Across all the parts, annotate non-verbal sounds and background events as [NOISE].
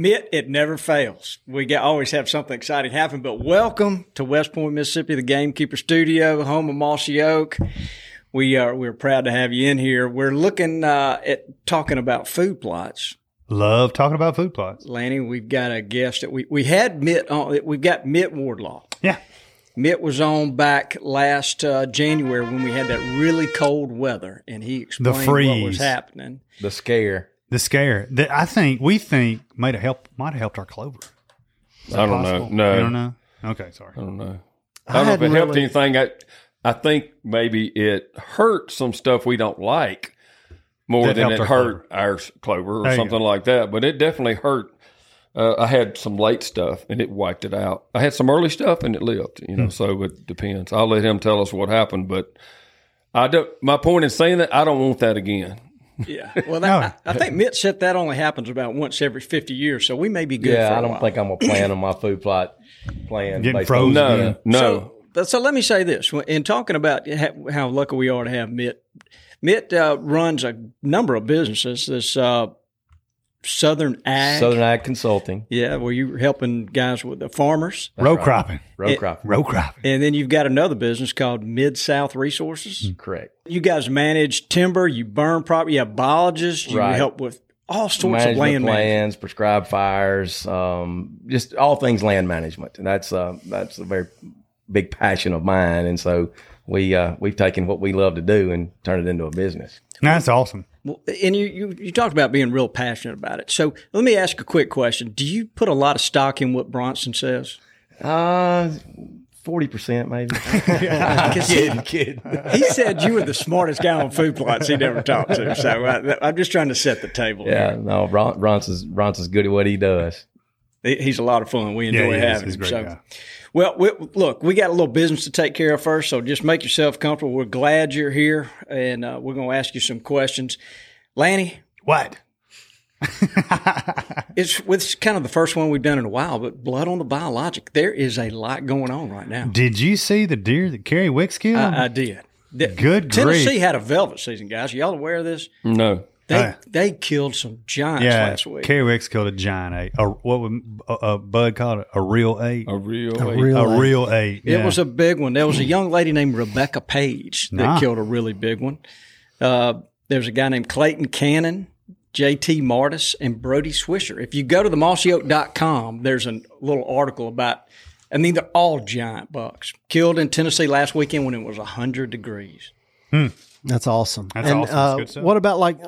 Mitt, it never fails. We get, always have something exciting happen. But welcome to West Point, Mississippi, the Gamekeeper Studio, home of Mossy Oak. We are we're proud to have you in here. We're looking uh, at talking about food plots. Love talking about food plots. Lanny, we've got a guest that we we had Mitt on. We've got Mitt Wardlaw. Yeah. Mitt was on back last uh, January when we had that really cold weather, and he explained what was happening. The scare. The scare that I think we think might have helped might have helped our clover. Is I don't possible? know. No. I don't know. Okay, sorry. I don't know. I don't know if it hadn't helped really- anything. I, I think maybe it hurt some stuff we don't like more That than it our hurt our clover or There something like that. But it definitely hurt. Uh, I had some late stuff and it wiped it out. I had some early stuff and it lived. You know, Hmm. so it depends. I'll let him tell us what happened. But I don't. My point in saying that I don't want that again. Yeah. [LAUGHS] Well, that, I, I think Mitt said that only happens about once every 50 years, so we may be good for Yeah, a I don't while. think I'm gonna plan on my food plot plan. Getting based frozen. on- No, Yeah. no. So, but- so let me say this: in talking about how lucky we are to have Mitt, Mitt uh, runs a number of businesses. This uh, Southern Ag, Southern Ag Consulting, yeah, where you're helping guys with the farmers, Row right. cropping. row It- crop. Row cropping. and then you've got another business called Mid South Resources. Correct. You guys manage timber, you burn property, you have biologists, you Right. help with all sorts management of land plans, management. prescribed fires, um, just all things land management, and that's uh, that's a very big passion of mine. And so we uh, we've taken what we love to do and turned it into a business. That's awesome. Well, and you, you you talked about being real passionate about it. So let me ask a quick question: Do you put a lot of stock in what Bronson says? Uh forty percent maybe. [LAUGHS] kidding, kidding. He said you were the smartest guy on food plots he'd ever talked to. So I, I'm just trying to set the table. yeah, here. no, Ron, Bronson's Bronson's good at what he does. He- he's a lot of fun. We enjoy he is. having He's a him. great So, guy. well, we, look, we got a little business to take care of first, so just make yourself comfortable. We're glad you're here, and uh, we're going to ask you some questions. Lanny, What? [LAUGHS] it's it's kind of the first one we've done in a while, but blood on the biologic. There is a lot going on right now. Did you see the deer that Kerry Wicks killed? I, I did. The- Good Tennessee grief. had a velvet season, guys. Y'all aware of this? No. They Uh, they killed some giants yeah, last week. Kerry Wicks killed a giant eight. A, what would uh, Bud call it? A real eight. A real. a real eight. It yeah. was a big one. There was a young lady named Rebecca Page that Nah. killed a really big one. Uh, there's a guy named Clayton Cannon, JT Martis, and Brodie Swisher. If you go to the mossyoak.com, there's a little article about, I mean, they're all giant bucks killed in Tennessee last weekend when it was 100 degrees. That's awesome. That's and, awesome. That's Uh, good stuff. what about like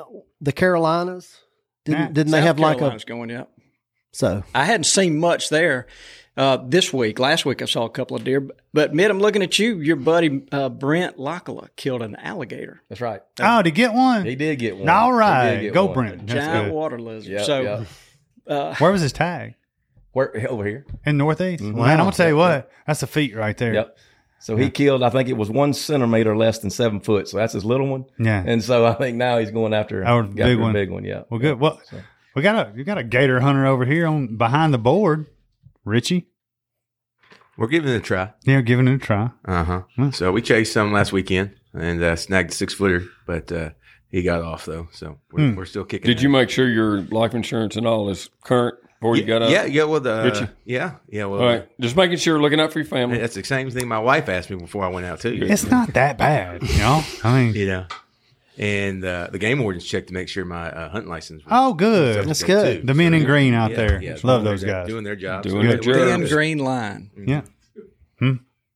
the Carolinas? Didn't Nah. didn't they South have like a Carolina's going, yeah. so? I hadn't seen much there uh, this week. Last week I saw a couple of deer, but Mitt, I'm looking at you. Your buddy uh, Brent Lockola killed an alligator, That's right. Oh, to get one. He did get one. All He did right, get go one. Brent. That's giant good. water lizard. Yeah, so yeah. Where was his tag? Where over here? In Northeast. Man, I'm gonna tell you what. That's a feat right there. Yep. So he killed. I think it was one centimeter less than seven foot. So that's his little one. Yeah. And so I think now he's going after, our big a one. big one. Yeah. Well, good. Well, we got a you got a gator hunter over here on behind the board, Richie. We're giving it a try. Yeah, giving it a try. Uh huh. So we chased some last weekend and uh, snagged a six footer, but uh, he got off though. So we're, we're still kicking. Did at you make sure your life insurance and all is current? Before you got up? yeah, yeah. Well, the Did yeah, yeah. Well, All right. Just making sure, looking out for your family. that's the same thing my wife asked me before I went out too. It's not that bad, you know. I mean, [LAUGHS] you know, and uh, the game wardens checked to make sure my uh, hunting license. Was oh, good. That's good. too. The men in green out Yeah, there, yeah, love those guys. doing their job. Doing their So- job. Thin green line. Yeah.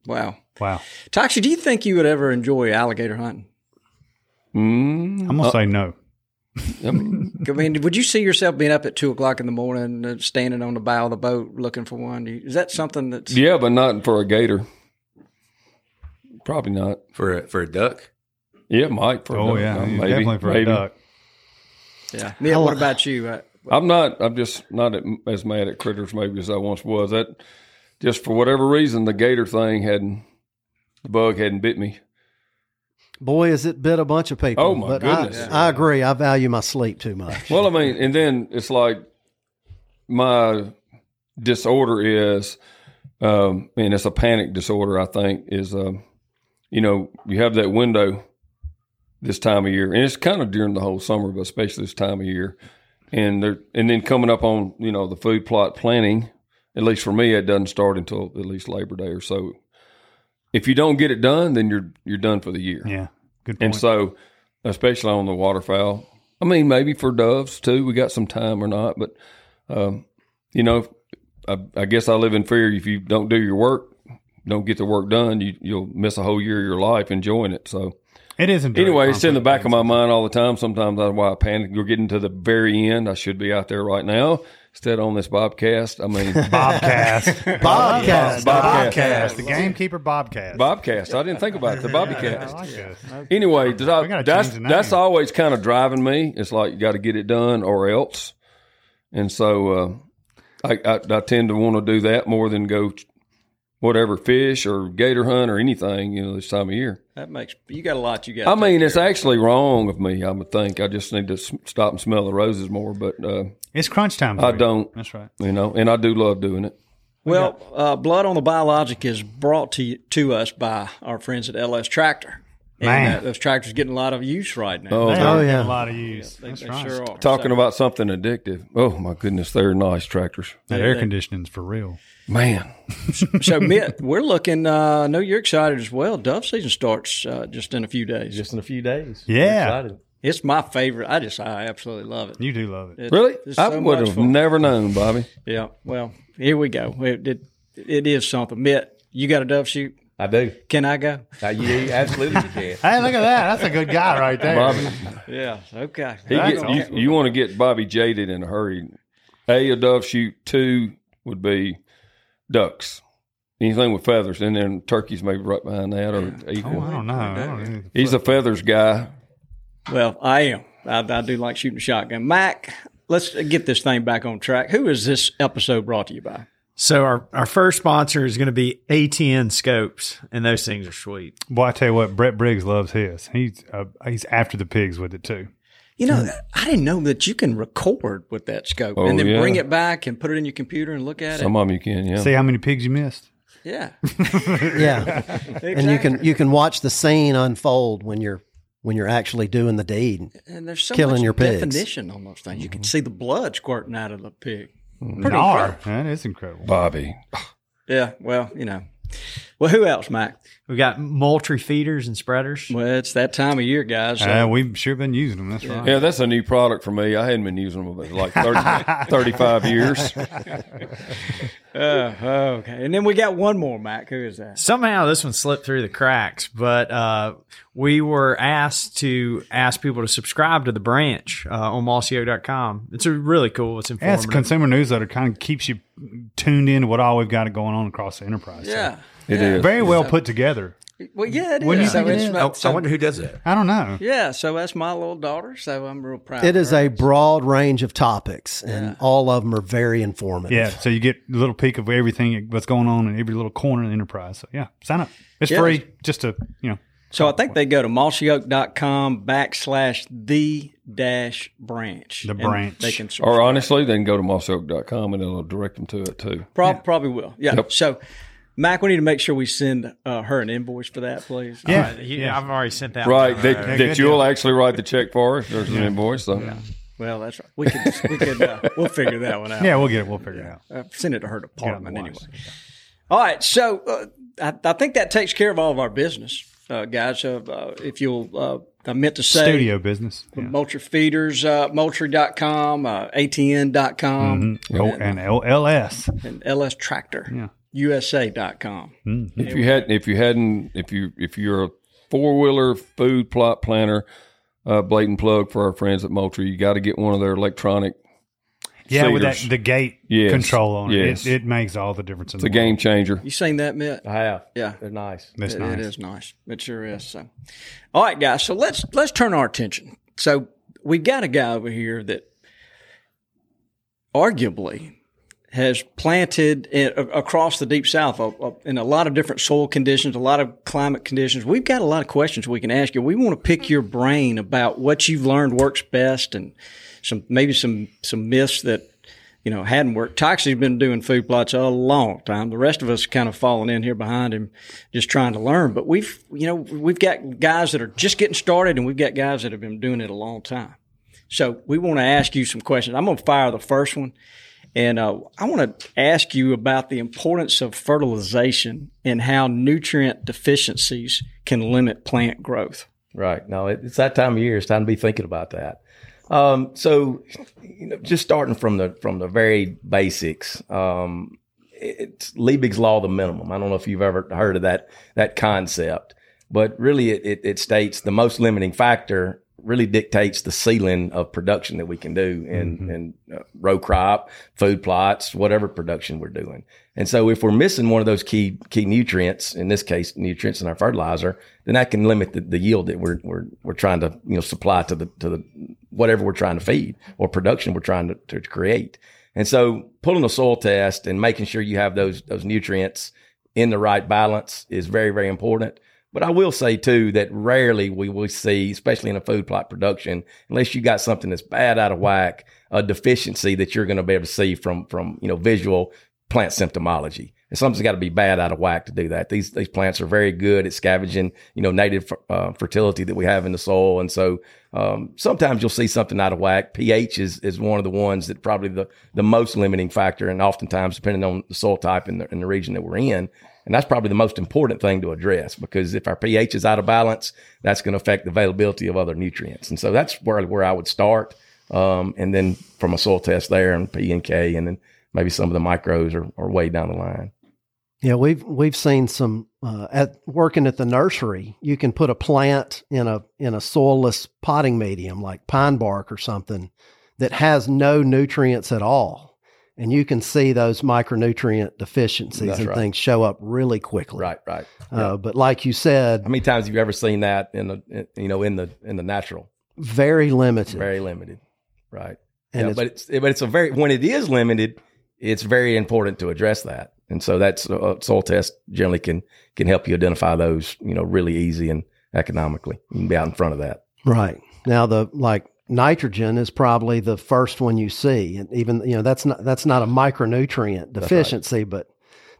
Wow. Wow. Toxey, do you think you would ever enjoy alligator hunting? Mm, I'm gonna say no. I mean, I mean, would you see yourself being up at two o'clock in the morning, uh, standing on the bow of the boat looking for one? You- Is that something that's yeah, but not for a gator. Probably not. for a, for a duck. Yeah, Mike. For a Oh duck. yeah, Uh, maybe, definitely for maybe. a duck. Yeah. Neil, what about you? Uh, I'm not. I'm just not at- as mad at critters maybe as I once was. That just for whatever reason, the gator thing hadn't, the bug hadn't bit me. Boy, has it bit a bunch of people. Oh, my but goodness. I, I agree. I value my sleep too much. Well, I mean, and then it's like my disorder is, um, and it's a panic disorder. I think is, um, you know, you have that window this time of year, and it's kind of during the whole summer, but especially this time of year, and there, and then coming up on you know the food plot planning. At least for me, it doesn't start until at least Labor Day or so. If you don't get it done, then you're you're done for the year. Yeah, good point. And so, especially on the waterfowl, I mean, maybe for doves too, we got some time or not, but, um, you know, I, I guess I live in fear if you don't do your work, don't get the work done, you, you'll miss a whole year of your life enjoying it. So, it is. in direct anyway, it's in the back of my mind all the time. Sometimes that's why I panic. We're getting to the very end. I should be out there right now instead on this bobcast. I mean, [LAUGHS] Bobcast. [LAUGHS] Bobcast. Bobcast. The gamekeeper Bobcast. bobcast. I didn't think about it. The I bobcast. like this. anyway, does I- gotta that's change the name. that's always kind of driving me. It's like you got to get it done or else, and so uh, I, I I tend to want to do that more than go whatever fish or gator hunt or anything. You know, this time of year. that makes you got a lot. You got. I mean, it's actually wrong of me. I would think I just need to s- stop and smell the roses more, but uh, It's crunch time. for I you. don't. That's right. You know, and I do love doing it. Well, uh, Blood on the Biologic is brought to you, to us by our friends at LS Tractor. And Man. uh, those tractors getting a lot of use right now. Oh, They they- are Oh, yeah. a lot of use. They, That's they right. sure are. talking So- about something addictive. Oh my goodness, they're nice tractors, That air conditioning's for real. man. [LAUGHS] So, Mitt, we're looking. Uh, I know you're excited as well. Dove season starts uh, just in a few days. Just in a few days. Yeah. We're excited. It's my favorite. I just, I absolutely love it. You do love it. It- Really, it's I so would have fun. never known, Bobby. Yeah. Well, here we go. It, it, it is something. Mitt, you got a dove shoot. I do. Can I go? Uh, you absolutely you can. [LAUGHS] Hey, look at that. That's a good guy right there. Bobby, Yeah. Okay. he get, you, awesome. you want to get Bobby jaded in a hurry. A, a dove shoot. Two would be ducks. Anything with feathers, and then turkeys maybe right behind that or Oh. I don't know. I don't know. He's a feathers guy. Well, I am. I, I do like shooting a shotgun. Mac, let's get this thing back on track. Who is this episode brought to you by? So our, our first sponsor is going to be ATN scopes, and those things are sweet. Well, I tell you what, Brett Briggs loves his. He's uh, he's after the pigs with it too. You know, I didn't know that you can record with that scope Oh, and then yeah. bring it back and put it in your computer and look at Some it. Some of them you can, yeah. See how many pigs you missed. Yeah. [LAUGHS] Yeah. [LAUGHS] And you can you can watch the scene unfold when you're when you're actually doing the deed. And there's so Killing much your pigs. definition on those things. You can see the blood squirting out of the pig. Nar. That is incredible. Bobby. Yeah. Well, you know. Well, who else, Mac? We've got Moultrie feeders and spreaders. Well, it's that time of year, guys. So Uh, we've sure been using them. That's right. Yeah, that's a new product for me. I hadn't been using them for like 30, [LAUGHS] 35 years. Uh, [LAUGHS] okay. And then we got one more, Mac. Who is that? Somehow this one slipped through the cracks, but uh, we were asked to ask people to subscribe to the branch uh, on mossyo.com. It's a really cool. It's Yeah, it's informative. a consumer newsletter. Kind of keeps you tuned in to what all we've got going on across the enterprise. So, Yeah. It is. very well put together. Well, yeah, it is. What So it's my- I, I wonder who does that. I don't know. Yeah, so that's my little daughter. So I'm real proud. It of is her. a broad range of topics, and all of them are very informative. Yeah, so you get a little peek of everything that's going on in every little corner of the enterprise. So yeah, sign up. It's Yeah. free, just to you know. So I think they go to mossyoak.com backslash the dash branch. The branch. They can Or honestly, they can go to mossoak.com and it'll direct them to it too. Prob- Probably will. Yeah. Yep. So, Mac, we need to make sure we send uh, her an invoice for that, please. Yeah, Uh, he- yeah. I've already sent that. Right. That, that good you'll deal. actually write the check for us. There's an invoice. So. Well, that's right. We could we could uh, we'll figure that one out. Yeah, we'll get it. We'll figure it out. Uh, send it to her department anyway. wise. All right, so uh, I, I think that takes care of all of our business, uh, guys. Uh, uh, if you'll, uh, I meant to say Studio business. Yeah. Moultrie Feeders, uh, Moultrie.com, uh, ATN.com, Oh, and LS. and LS Tractor, Yeah. USA.com. If you had, if you hadn't, if you if you're a four wheeler food plot planner, uh, blatant plug for our friends at Moultrie. You got to get one of their electronic. Yeah, with that the gate Yes. control on Yes. it. it, it makes all the difference in It's a the game changer. You seen that, Mitt? I have. Yeah. They're nice. That's It- nice. It is nice. It sure is. So, all right, guys. So let's let's turn our attention. So we've got a guy over here that arguably has planted across the deep south uh, in a lot of different soil conditions, a lot of climate conditions. We've got a lot of questions we can ask you. We want to pick your brain about what you've learned works best and some maybe some some myths that you know hadn't worked. Toxey's been doing food plots a long time. The rest of us kind of falling in here behind him, just trying to learn. But we've you know we've got guys that are just getting started, and we've got guys that have been doing it a long time. So we want to ask you some questions. I'm going to fire the first one. And uh, I want to ask you about the importance of fertilization and how nutrient deficiencies can limit plant growth. Right. No, it, it's that time of year. It's time to be thinking about that. Um, so, you know, just starting from the from the very basics. Um, it's Liebig's law of the minimum. I don't know if you've ever heard of that that concept, but really, it, it, it states the most limiting factor really dictates the ceiling of production that we can do in in uh, row crop, food plots, whatever production we're doing. And so, if we're missing one of those key key nutrients, in this case, nutrients in our fertilizer, then that can limit the, the yield that we're we're we're trying to you know supply to the to the whatever we're trying to feed or production we're trying to, to create. And so, pulling a soil test and making sure you have those those nutrients in the right balance is very very important. But I will say too that rarely we will see, especially in a food plot production, unless you got something that's bad out of whack, a deficiency that you're going to be able to see from from you know visual plant symptomology. And something's got to be bad out of whack to do that. These these plants are very good at scavenging, you know, native uh, fertility that we have in the soil, and so um, sometimes you'll see something out of whack. pH is is one of the ones that probably the the most limiting factor, and oftentimes depending on the soil type and the, in the region that we're in. And that's probably the most important thing to address because if our pH is out of balance, that's going to affect the availability of other nutrients. And so that's where, where I would start. Um, and then from a soil test there and P and K, and then maybe some of the micros are, are way down the line. Yeah, we've we've seen some uh, at working at the nursery. You can put a plant in a in a soilless potting medium like pine bark or something that has no nutrients at all, and you can see those micronutrient deficiencies That's and right. things show up really quickly. Right, right. Uh, But like you said, How many times have you ever seen that in the in- you know in the in the natural? very limited. Very limited. Right. And yeah, it's- but it's but it's a very when it is limited, it's very important to address that. And so that's a soil test generally can can help you identify those, you know, really easy and economically. You can be out in front of that. Right. Now the like nitrogen is probably the first one you see. And even you know, that's not that's not a micronutrient deficiency, but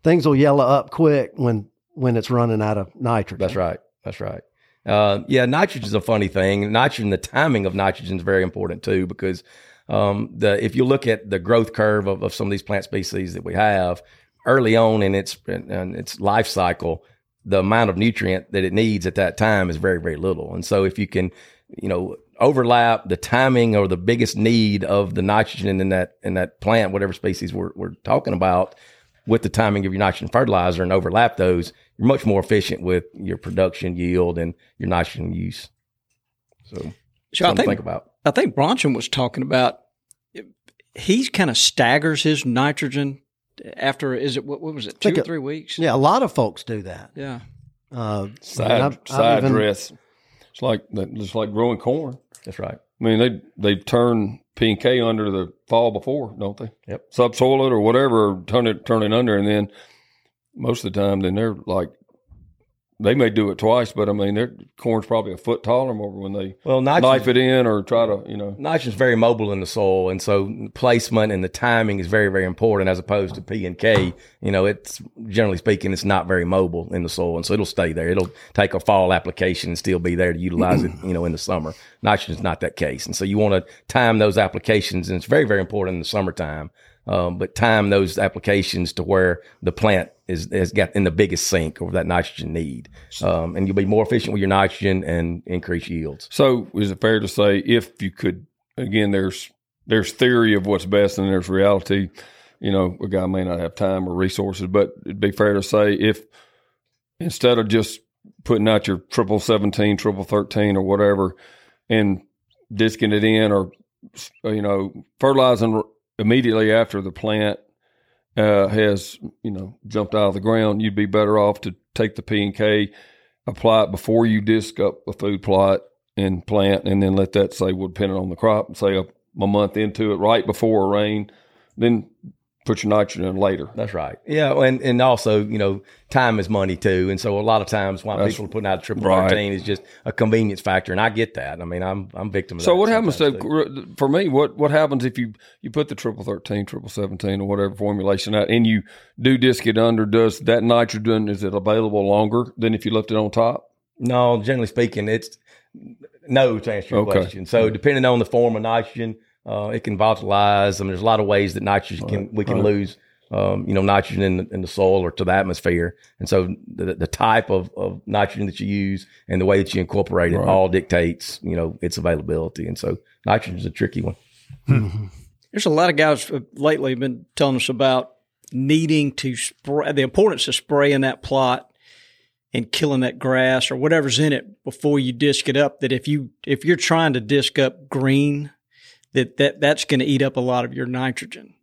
things will yellow up quick when when it's running out of nitrogen. That's right. That's right. Uh, yeah, nitrogen is a funny thing. Nitrogen, the timing of nitrogen is very important too, because um, the if you look at the growth curve of, of some of these plant species that we have early on in its in its life cycle, the amount of nutrient that it needs at that time is very very little. And so if you can, you know, overlap the timing or the biggest need of the nitrogen in that in that plant, whatever species we're we're talking about, with the timing of your nitrogen fertilizer and overlap those, you're much more efficient with your production yield and your nitrogen use. So, So I something to think think about. I think Bronson was talking about he kind of staggers his nitrogen after is it what, what was it two Think or it- three weeks? Yeah, a lot of folks do that. Yeah. Uh, Side, I've- I've side even- dress. It's like it's like growing corn. That's right. I mean, they they turn P and K under the fall before, don't they? Yep. Subsoil it or whatever, turn it turn it under, and then most of the time, then they're like they may do it twice, but I mean, their corn's probably a foot taller more when they Well, knife it in or try to, you know. nitrogen's very mobile in the soil, and so placement and the timing is very, very important as opposed to P and K. You know, it's generally speaking, it's not very mobile in the soil, and so it'll stay there. It'll take a fall application and still be there to utilize it. You know, in the summer, nitrogen's not that case, and so you want to time those applications, and it's very, very important in the summertime. Um, but time those applications to where the plant is has got in the biggest sink of that nitrogen need, um, and you'll be more efficient with your nitrogen and increase yields. So is it fair to say if you could, again, there's there's theory of what's best and there's reality. You know, a guy may not have time or resources, but it'd be fair to say if instead of just putting out your triple seventeen, triple thirteen, or whatever, and disking it in, or you know, fertilizing immediately after the plant uh, has you know jumped out of the ground, you'd be better off to take the P and K, apply it before you disc up a food plot and plant, and then let that say, well, depending on the crop, say a, a month into it, right before a rain, then put your nitrogen in later. That's right. Yeah, and and also you know time is money too, and so a lot of times why That's people are putting out triple right. thirteen is just a convenience factor, and I get that. I mean, I'm I'm victim of So that what happens to too. for me? What what happens if you you put the triple thirteen, triple seventeen, or whatever formulation out, and you do disc it under? Does that nitrogen is it available longer than if you left it on top? No, generally speaking, it's no to answer your Okay. question. So depending on the form of nitrogen, uh, it can volatilize. I mean, there's a lot of ways that nitrogen can we can lose. Um, you know, nitrogen in the, in the soil or to the atmosphere, and so the, the type of, of nitrogen that you use and the way that you incorporate it Right. all dictates, you know, its availability. And so nitrogen is a tricky one. [LAUGHS] There's a lot of guys uh, lately have been telling us about needing to spray the importance of spraying that plot and killing that grass or whatever's in it before you disc it up. That if you if you're trying to disc up green, that, that that's going to eat up a lot of your nitrogen.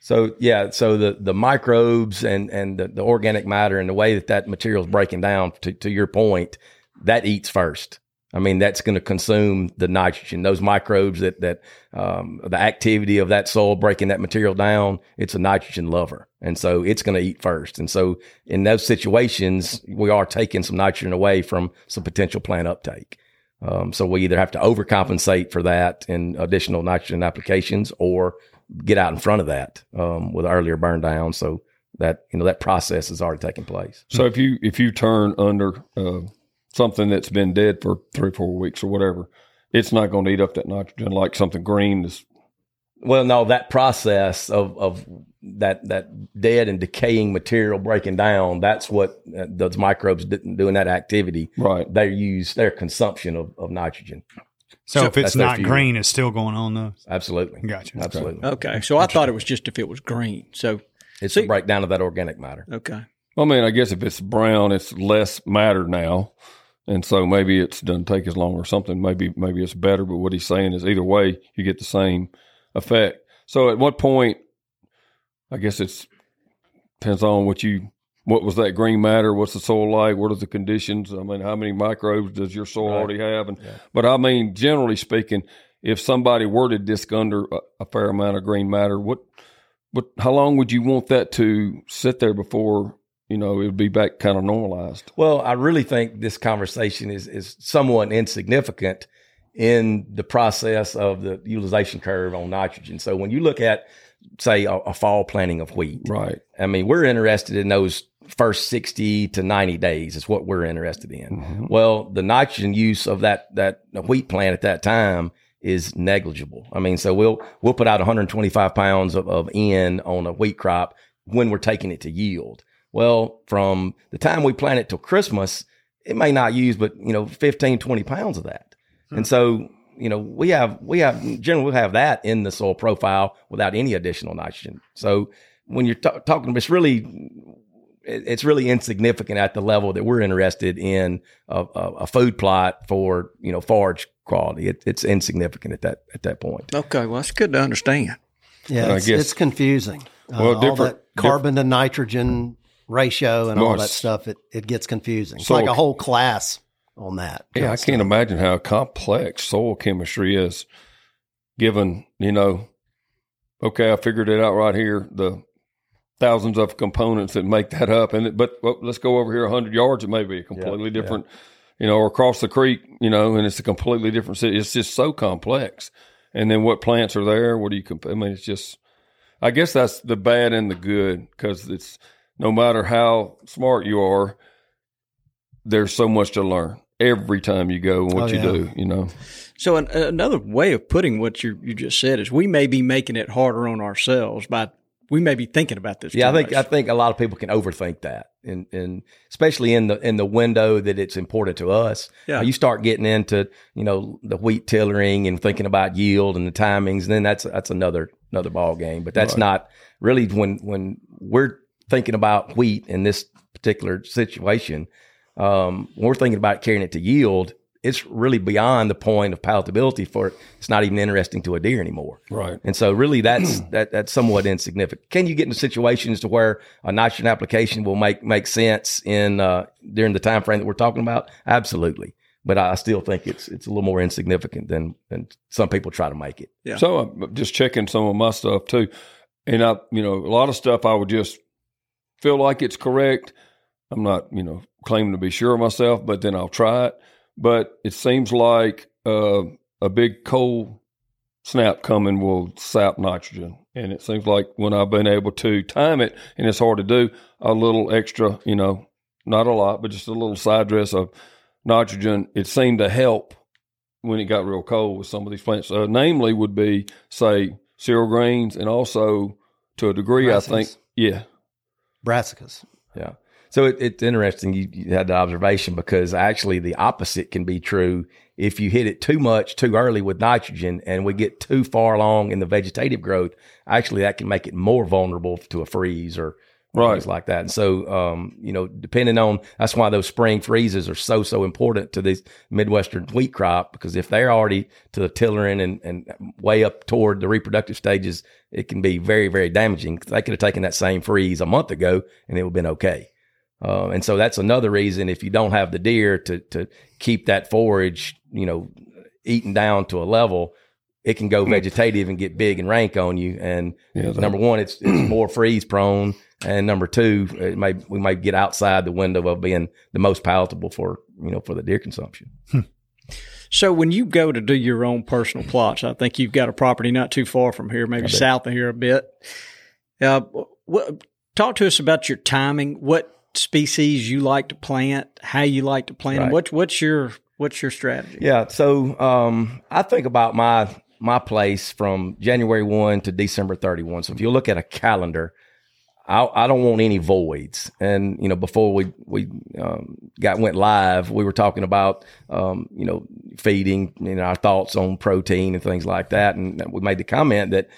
So yeah, so the the microbes and and the, the organic matter and the way that that material is breaking down to to your point, that eats first. I mean, that's going to consume the nitrogen. Those microbes that that um, the activity of that soil breaking that material down, it's a nitrogen lover, and so it's going to eat first. And so in those situations, we are taking some nitrogen away from some potential plant uptake. Um, so we either have to overcompensate for that in additional nitrogen applications, or get out in front of that um, with earlier burn down. So that you know that process is already taking place. So if you if you turn under uh, something that's been dead for three or four weeks or whatever, it's not going to eat up that nitrogen like something green is. Well, no, that process of of that that dead and decaying material breaking down, that's what uh, those microbes d- doing that activity. Right. They use their consumption of, of nitrogen. So, if it's not green, it's still going on though. Absolutely. Gotcha. Absolutely. Okay, so I thought it was just if it was green. So It's See- a breakdown of that organic matter. okay, I mean, I guess if it's brown, it's less matter now, and so maybe it's doesn't take as long or something. Maybe maybe it's better. But what he's saying is either way, you get the same effect. So at what point? I guess it's depends on what you what was that green matter? What's the soil like? What are the conditions? I mean, how many microbes does your soil Right. already have? And but I mean, generally speaking, if somebody were to disc under a, a fair amount of green matter, what what how long would you want that to sit there before you know it would be back kind of normalized? Well, I really think this conversation is is somewhat insignificant in the process of the utilization curve on nitrogen. So when you look at say a, a fall planting of wheat, Right. I mean, we're interested in those first 60 to 90 days is what we're interested in. Mm-hmm. Well, the nitrogen use of that, that wheat plant at that time is negligible. I mean, so we'll, we'll put out 125 pounds of, of N on a wheat crop when we're taking it to yield. Well, from the time we plant it till Christmas, it may not use, but you know, 15, 20 pounds of that. And so, you know, we have, we have, generally we have that in the soil profile without any additional nitrogen. So when you're ta- talking, it's really, it's really insignificant at the level that we're interested in a, a, a food plot for, you know, forage quality. It, it's insignificant at that, at that point. okay, well that's good to understand. Yeah, I it's, guess- it's confusing. Uh, Well, all different- that carbon to nitrogen ratio and all that stuff, it, it gets confusing. It's So- like a whole class on that. Yeah, I can't imagine how complex soil chemistry is. Given you know, okay, I figured it out right here. The thousands of components that make that up. And it, but well, let's go over here hundred yards. It may be a completely yeah. different, you know, or across the creek, you know, and it's a completely different city. It's just so complex. And then what plants are there? What do you compare? I mean, it's just. I guess that's the bad and the good because it's no matter how smart you are, there's so much to learn every time you go and what Oh, you yeah. do. You know. So an, another way of putting what you you just said is we may be making it harder on ourselves by we may be thinking about this. Yeah, I think much. I think a lot of people can overthink that, and and especially in the in the window that it's important to us. Yeah. You start getting into you know the wheat tillering and thinking about yield and the timings, and then that's that's another another ball game. But that's Right. not really when when we're thinking about wheat in this particular situation. Um, when we're thinking about carrying it to yield, it's really beyond the point of palatability for it. It's not even interesting to a deer anymore. Right. And so really that's [CLEARS THROAT] that that's somewhat insignificant. Can you get into situations to where a nitrogen application will make make sense in uh, during the time frame that we're talking about? Absolutely. But I still think it's it's a little more insignificant than than some people try to make it. Yeah. So I'm just checking some of my stuff too, and I, you know, a lot of stuff I would just feel like it's correct. I'm not, you know, claiming to be sure of myself, but then I'll try it. But it seems like uh, a big cold snap coming will sap nitrogen, and it seems like when I've been able to time it, and it's hard to do, a little extra, you know, not a lot, but just a little side dress of nitrogen, it seemed to help when it got real cold with some of these plants. Uh, namely, would be say cereal grains, and also to a degree, I think, yeah, Brassicas. So it, it's interesting you, you had the observation because actually the opposite can be true if you hit it too much too early with nitrogen and we get too far along in the vegetative growth. Actually, that can make it more vulnerable to a freeze or Right. things like that. And so, um, you know, depending on that's why those spring freezes are so so important to this midwestern wheat crop because if they're already to the tillering and and way up toward the reproductive stages, it can be very very damaging. They could have taken that same freeze a month ago and it would have been okay. Uh, and so that's another reason if you don't have the deer to to keep that forage, you know, eaten down to a level, it can go vegetative and get big and rank on you. And Yeah, number one, it's it's more [CLEARS THROAT] freeze prone, and number two, it may we might get outside the window of being the most palatable for you know for the deer consumption. So when you go to do your own personal plots, I think you've got a property not too far from here, maybe south of here a bit. Uh, what, talk to us about your timing. What species you like to plant? How you like to plant them? Right. What, what's your what's your strategy? Yeah, so um, I think about my my place from January one to December thirty one. So if you look at a calendar, I, I don't want any voids. And you know, before we we um, got went live, we were talking about um, you know feeding and our thoughts on protein and things like that. And we made the comment that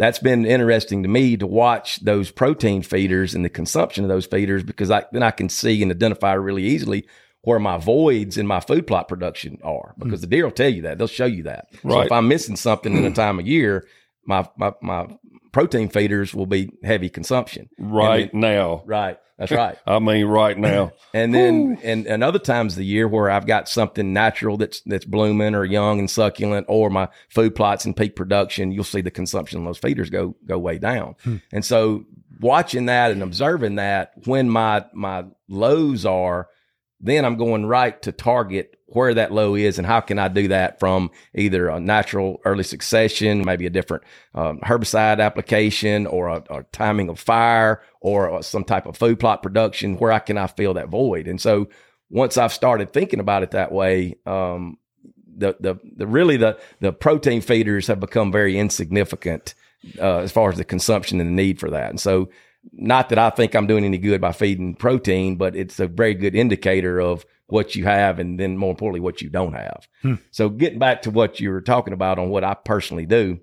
that's been interesting to me to watch those protein feeders and the consumption of those feeders because I, then I can see and identify really easily where my voids in my food plot production are hmm. because the deer will tell you that they'll show you that. So Right. if I'm missing something in a [CLEARS THROAT] time of year, my my, my protein feeders will be heavy consumption. right And now. right. That's right. [LAUGHS] I mean, right now. [CLEARS THROAT] And then and, and other times of the year where I've got something natural that's that's blooming or young and succulent or my food plots in peak production, you'll see the consumption of those feeders go go way down. Hmm. And so watching that and observing that when my my lows are, then I'm going right to target where that low is and how can I do that from either a natural early succession, maybe a different um, herbicide application or a, a timing of fire or uh, some type of food plot production. Where I can I fill that void? And so once I've started thinking about it that way, um, the, the, the really the, the protein feeders have become very insignificant uh, as far as the consumption and the need for that. And so not that I think I'm doing any good by feeding protein, but it's a very good indicator of what you have and then more importantly, what you don't have. So getting back to what you were talking about on what I personally do,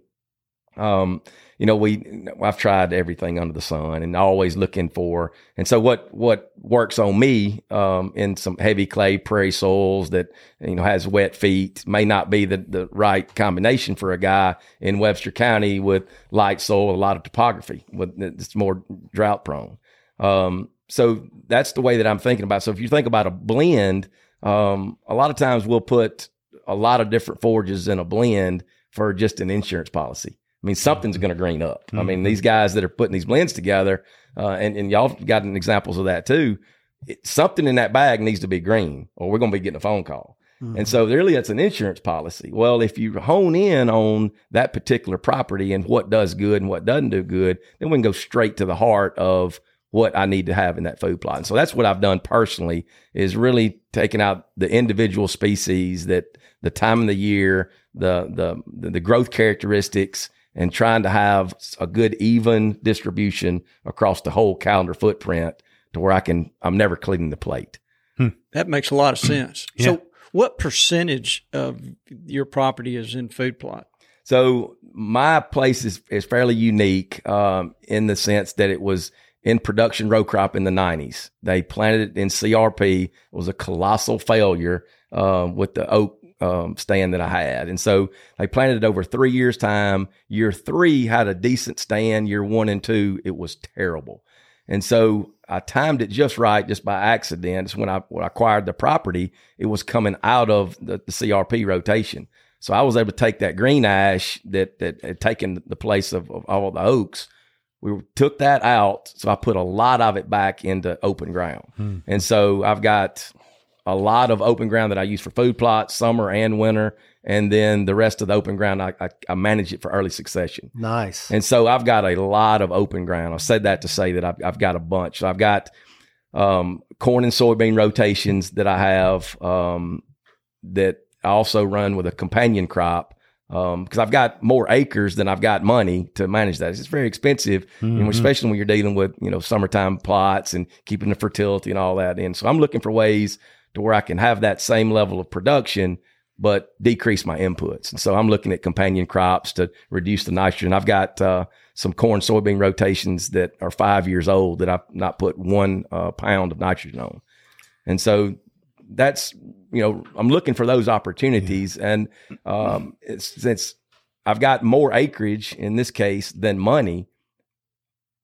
um, you know, we, I've tried everything under the sun and always looking for, and so what, what works on me, um, in some heavy clay prairie soils that, you know, has wet feet may not be the, the right combination for a guy in Webster County with light soil, a lot of topography with, it's more drought prone. Um, so that's the way that I'm thinking about. So if you think about a blend, um, a lot of times we'll put a lot of different forages in a blend for just an insurance policy. I mean, something's mm-hmm. going to green up. I mean, these mm-hmm. guys that are putting these blends together, uh, and, and y'all got examples of that too. It, something in that bag needs to be green, or we're going to be getting a phone call. And mm-hmm. so, really, it's an insurance policy. Well, if you hone in on that particular property and what does good and what doesn't do good, then we can go straight to the heart of what I need to have in that food plot. And so that's what I've done personally is really taking out the individual species that the time of the year, the the the growth characteristics, and trying to have a good even distribution across the whole calendar footprint to where I can I'm never cleaning the plate. That makes a lot of sense. So, what percentage of your property is in food plot? So my place is, is fairly unique um, in the sense that it was in production row crop in the 90s. They planted it in CRP. It was a colossal failure uh, with the oak um, stand that I had. And so they planted it over three years' time. Year three had a decent stand. Year one and two, it was terrible. And so I timed it just right, just by accident. It's when I, when I acquired the property, it was coming out of the, the CRP rotation. So I was able to take that green ash that that had taken the place of, of all the oaks. We took that out, so I put a lot of it back into open ground, and so I've got a lot of open ground that I use for food plots, summer and winter, and then the rest of the open ground I, I, I manage it for early succession. Nice. And so I've got a lot of open ground. I said that to say that I've, I've got a bunch. So I've got um, corn and soybean rotations that I have um, that I also run with a companion crop because I've got more acres than I've got money to manage that. It's very expensive, you know, especially when you're dealing with you know summertime plots and keeping the fertility and all that in. So I'm looking for ways to where I can have that same level of production but decrease my inputs. And so I'm looking at companion crops to reduce the nitrogen. I've got uh, some corn soybean rotations that are five years old that I've not put one uh, pound of nitrogen on. And so that's, you know, I'm looking for those opportunities. And um, since I've got more acreage in this case than money,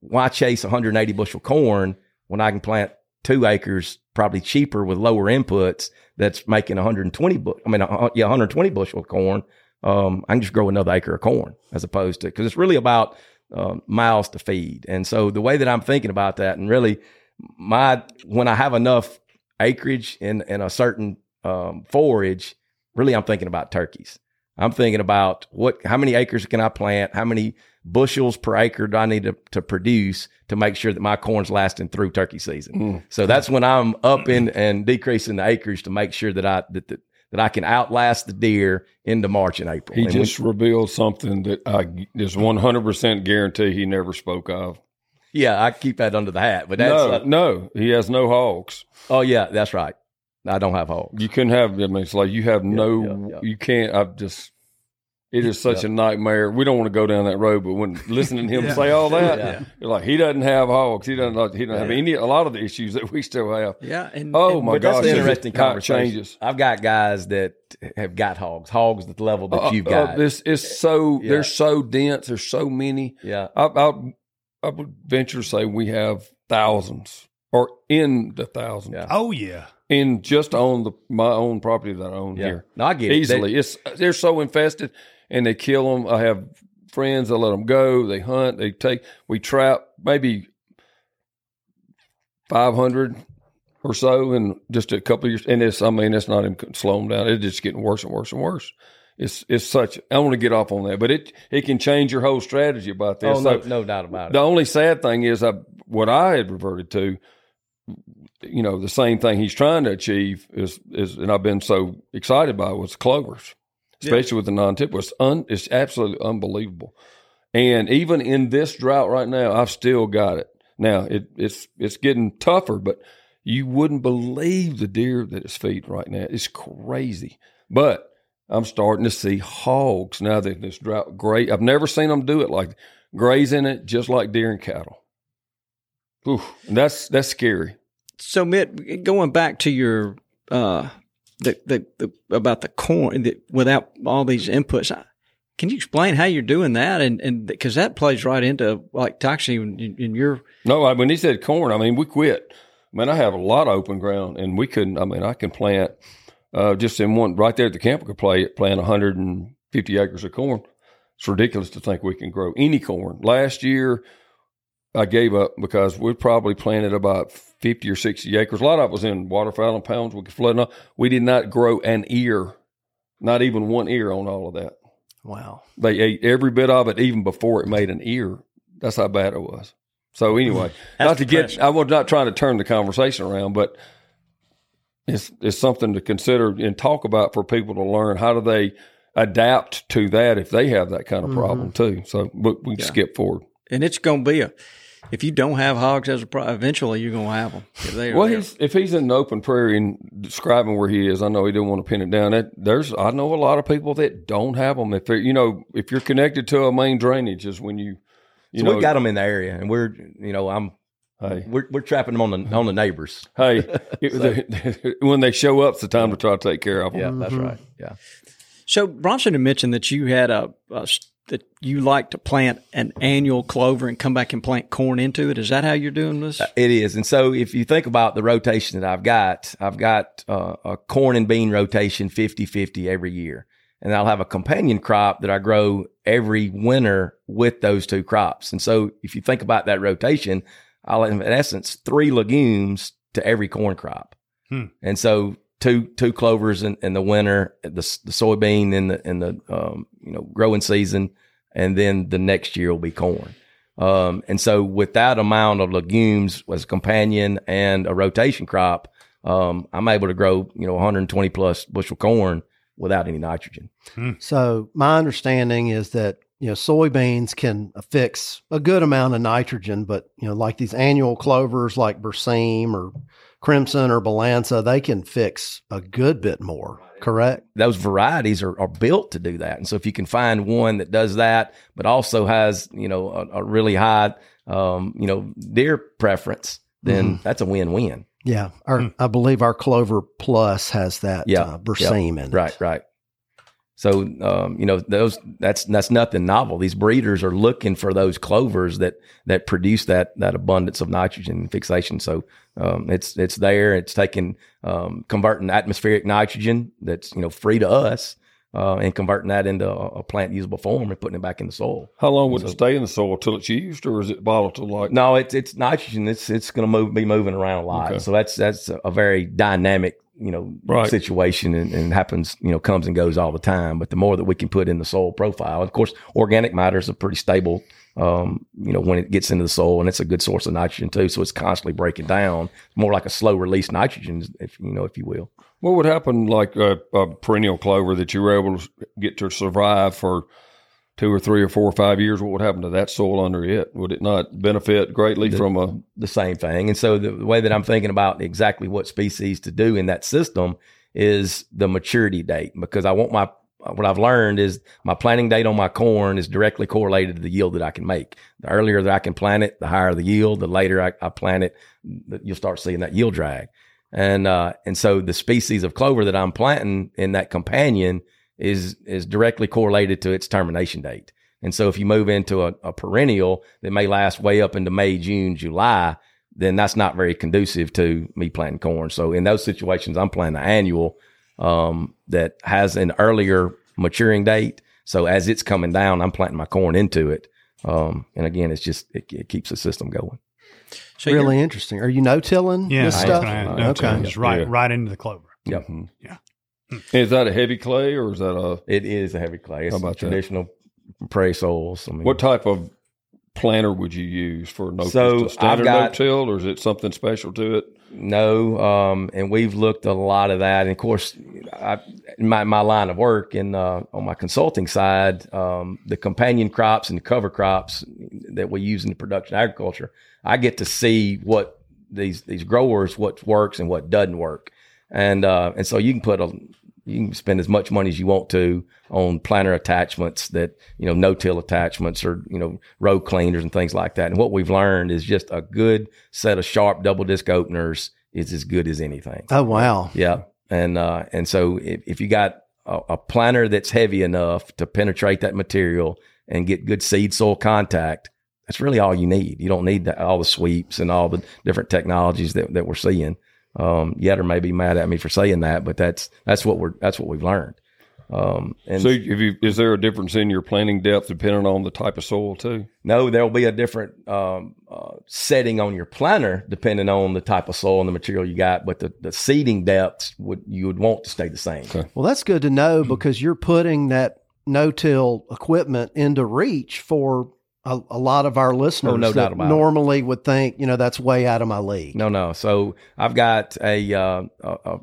why chase 180 bushel corn when I can plant two acres probably cheaper with lower inputs that's making 120 bu- I mean yeah 120 bushel of corn. Um, I can just grow another acre of corn as opposed to because it's really about um, miles to feed. And so the way that I'm thinking about that and really my when I have enough acreage in in a certain um, forage really I'm thinking about turkeys. I'm thinking about what how many acres can I plant? How many bushels per acre do I need to, to produce to make sure that my corn's lasting through turkey season. So that's when I'm upping and decreasing the acreage to make sure that I that, that, that I can outlast the deer into March and April. He And just revealed something that I is one hundred percent guarantee he never spoke of. yeah, I keep that under the hat, but that's no, uh, no, he has no hogs. oh yeah, that's right. I don't have hogs. You couldn't have. I mean, it's like you have no. yeah, yeah. You can't. I've just. It is such a nightmare. We don't want to go down that road, but when [LAUGHS] listening to him say all that, Yeah. you're like he doesn't have hogs. He doesn't. He doesn't have any. A lot of the issues that we still have. Yeah, and Oh and my But that's gosh, the it interesting conversation. Changes. I've got guys that have got hogs, hogs at the level that Uh, you've uh, got. this is so. Yeah. They're so dense. There's so many. yeah, I, I, I would venture to say we have thousands or in the thousands Yeah. Oh yeah. in just on the my own property that I own yeah. here. No, I get it. They- easily. it's they're so infested, and they kill them. I have friends I let them go. They hunt. They take. We trap maybe five hundred or so in just a couple of years. And it's. I mean, it's not even slowing down. It's just getting worse and worse and worse. It's it's such. I don't want to get off on that, but it it can change your whole strategy about this. oh no, So no doubt about it. the only sad thing is, I what I had reverted to. You know, the same thing he's trying to achieve is is, and I've been so excited by it, was clovers, especially with the non-tip. Was un, it's absolutely unbelievable. And even in this drought right now, I've still got it. Now it, it's it's getting tougher, but you wouldn't believe the deer that it's feeding right now. It's crazy. But I'm starting to see hogs now that this drought. Great, I've never seen them do it like grazing it just like deer and cattle. Oof, and that's that's scary. so Mitt, going back to your uh, the, the the about the corn the, without all these inputs, I- can you explain how you're doing that? And and because that plays right into like Toxey in, in your No, I, when he said corn, I mean we quit. I mean I have a lot of open ground, and we couldn't. I mean I can plant uh, just in one right there at the camp. We could play plant 150 acres of corn. It's ridiculous to think we can grow any corn. Last year, I gave up because we probably planted about 50 or 60 acres. A lot of it was in waterfowl and pounds. We could flood. Enough. We did not grow an ear, not even one ear on all of that. Wow. They ate every bit of it even before it made an ear. That's how bad it was. So anyway, [LAUGHS] not to get, I was not trying to turn the conversation around, but it's it's something to consider and talk about for people to learn. How do they adapt to that if they have that kind of mm-hmm. problem too? So but we can skip forward. and it's going to be a. If you don't have hogs as a problem, eventually you're going to have them. If they Well, he's, if he's in an open prairie and describing where he is, I know he didn't want to pin it down. That there's, I know a lot of people that don't have them. If you know, if you're connected to a main drainage, is when you, you So know, we got them in the area, and we're you know I'm Hey. we're we're trapping them on the on the neighbors. hey, [LAUGHS] it, [LAUGHS] when they show up, it's the time to try to take care of them. Yeah, that's mm-hmm. right. Yeah. So Bronson had mentioned that you had a, a s- that you like to plant an annual clover and come back and plant corn into it. Is that how you're doing this? It is. And so if you think about the rotation that I've got, I've got uh, a corn and bean rotation 50 50 every year. And I'll have a companion crop that I grow every winter with those two crops. And so if you think about that rotation, I'll have, in essence, three legumes to every corn crop. Hmm. And so two two clovers in, in the winter, the, the soybean in the in the um, you know growing season, and then the next year will be corn. Um, and so with that amount of legumes as a companion and a rotation crop, um, I'm able to grow, you know, 120 plus bushel corn without any nitrogen. So my understanding is that you know soybeans can affix a good amount of nitrogen, but you know like these annual clovers like Berseem or Crimson or Balanza, they can fix a good bit more. Correct. Those varieties are, are built to do that. And so if you can find one that does that, but also has, you know, a, a really high, um, you know, deer preference, then that's a win-win. Yeah, our I believe our Clover Plus has that Yeah, uh, Berseem in it. Right, right. So um, you know those that's that's nothing novel. These breeders are looking for those clovers that that produce that that abundance of nitrogen fixation. So um, it's it's there. It's taking um, converting atmospheric nitrogen that's you know free to us uh, and converting that into a, a plant usable form and putting it back in the soil. How long would it stay in the soil till it's used, or is it volatile? Like No, it's it's nitrogen. It's it's going to move be moving around a lot. Okay. So that's that's a very dynamic you know Right. situation and, and happens you know comes and goes all the time. But the more that we can put in the soil profile, of course, organic matter is a pretty stable. Um, you know when it gets into the soil and it's a good source of nitrogen too. So it's constantly breaking down, more like a slow release nitrogen, if you know if you will. What would happen, like a, a perennial clover that you were able to get to survive for two or three or four or five years? What would happen to that soil under it? Would it not benefit greatly from a? the same thing. And so the, the way that I'm thinking about exactly what species to do in that system is the maturity date because I want my what I've learned is my planting date on my corn is directly correlated to the yield that I can make. The earlier that I can plant it, the higher the yield. The later I, I plant it, you'll start seeing that yield drag. And uh, and so the species of clover that I'm planting in that companion is is directly correlated to its termination date. And so if you move into a, a perennial that may last way up into May, June, July, then that's not very conducive to me planting corn. So in those situations, I'm planting an annual um, that has an earlier maturing date. So as it's coming down, I'm planting my corn into it. Um, and again, it's just it, it keeps the system going. So really interesting. Are you no tilling Yeah, this I stuff? Uh, no okay. just right, Yeah. right into the clover. Yep. Mhm. Yeah. Is that a heavy clay or is that a It is a heavy clay. It's How about that? traditional prairie soils. I mean, what type of planter would you use for no so standard got, no till or is it something special to it? No, um, and we've looked a lot of that. And of course, I, my, my line of work and uh, on my consulting side, um, the companion crops and the cover crops that we use in the production agriculture, I get to see what these these growers what works and what doesn't work, and uh, and so you can put a you can spend as much money as you want to on planter attachments that you know no till attachments or you know row cleaners and things like that. And what we've learned is just a good set of sharp double disc openers is as good as anything. Oh wow. Yeah, and uh, and so if, if you got a, a planter that's heavy enough to penetrate that material and get good seed soil contact, that's really all you need. You don't need the, all the sweeps and all the different technologies that, that we're seeing. Um, Yetter may be mad at me for saying that, but that's that's what we're that's what we've learned. Um, and So, if you, is there a difference in your planting depth depending on the type of soil too? no, there will be a different um, uh, setting on your planter depending on the type of soil and the material you got, but the, the seeding depths would you would want to stay the same. Well, that's good to know because you're putting that no-till equipment into reach for a, a lot of our listeners. Oh, no that doubt about it. normally would think, you know, that's way out of my league. No, no. So I've got a, uh, a, a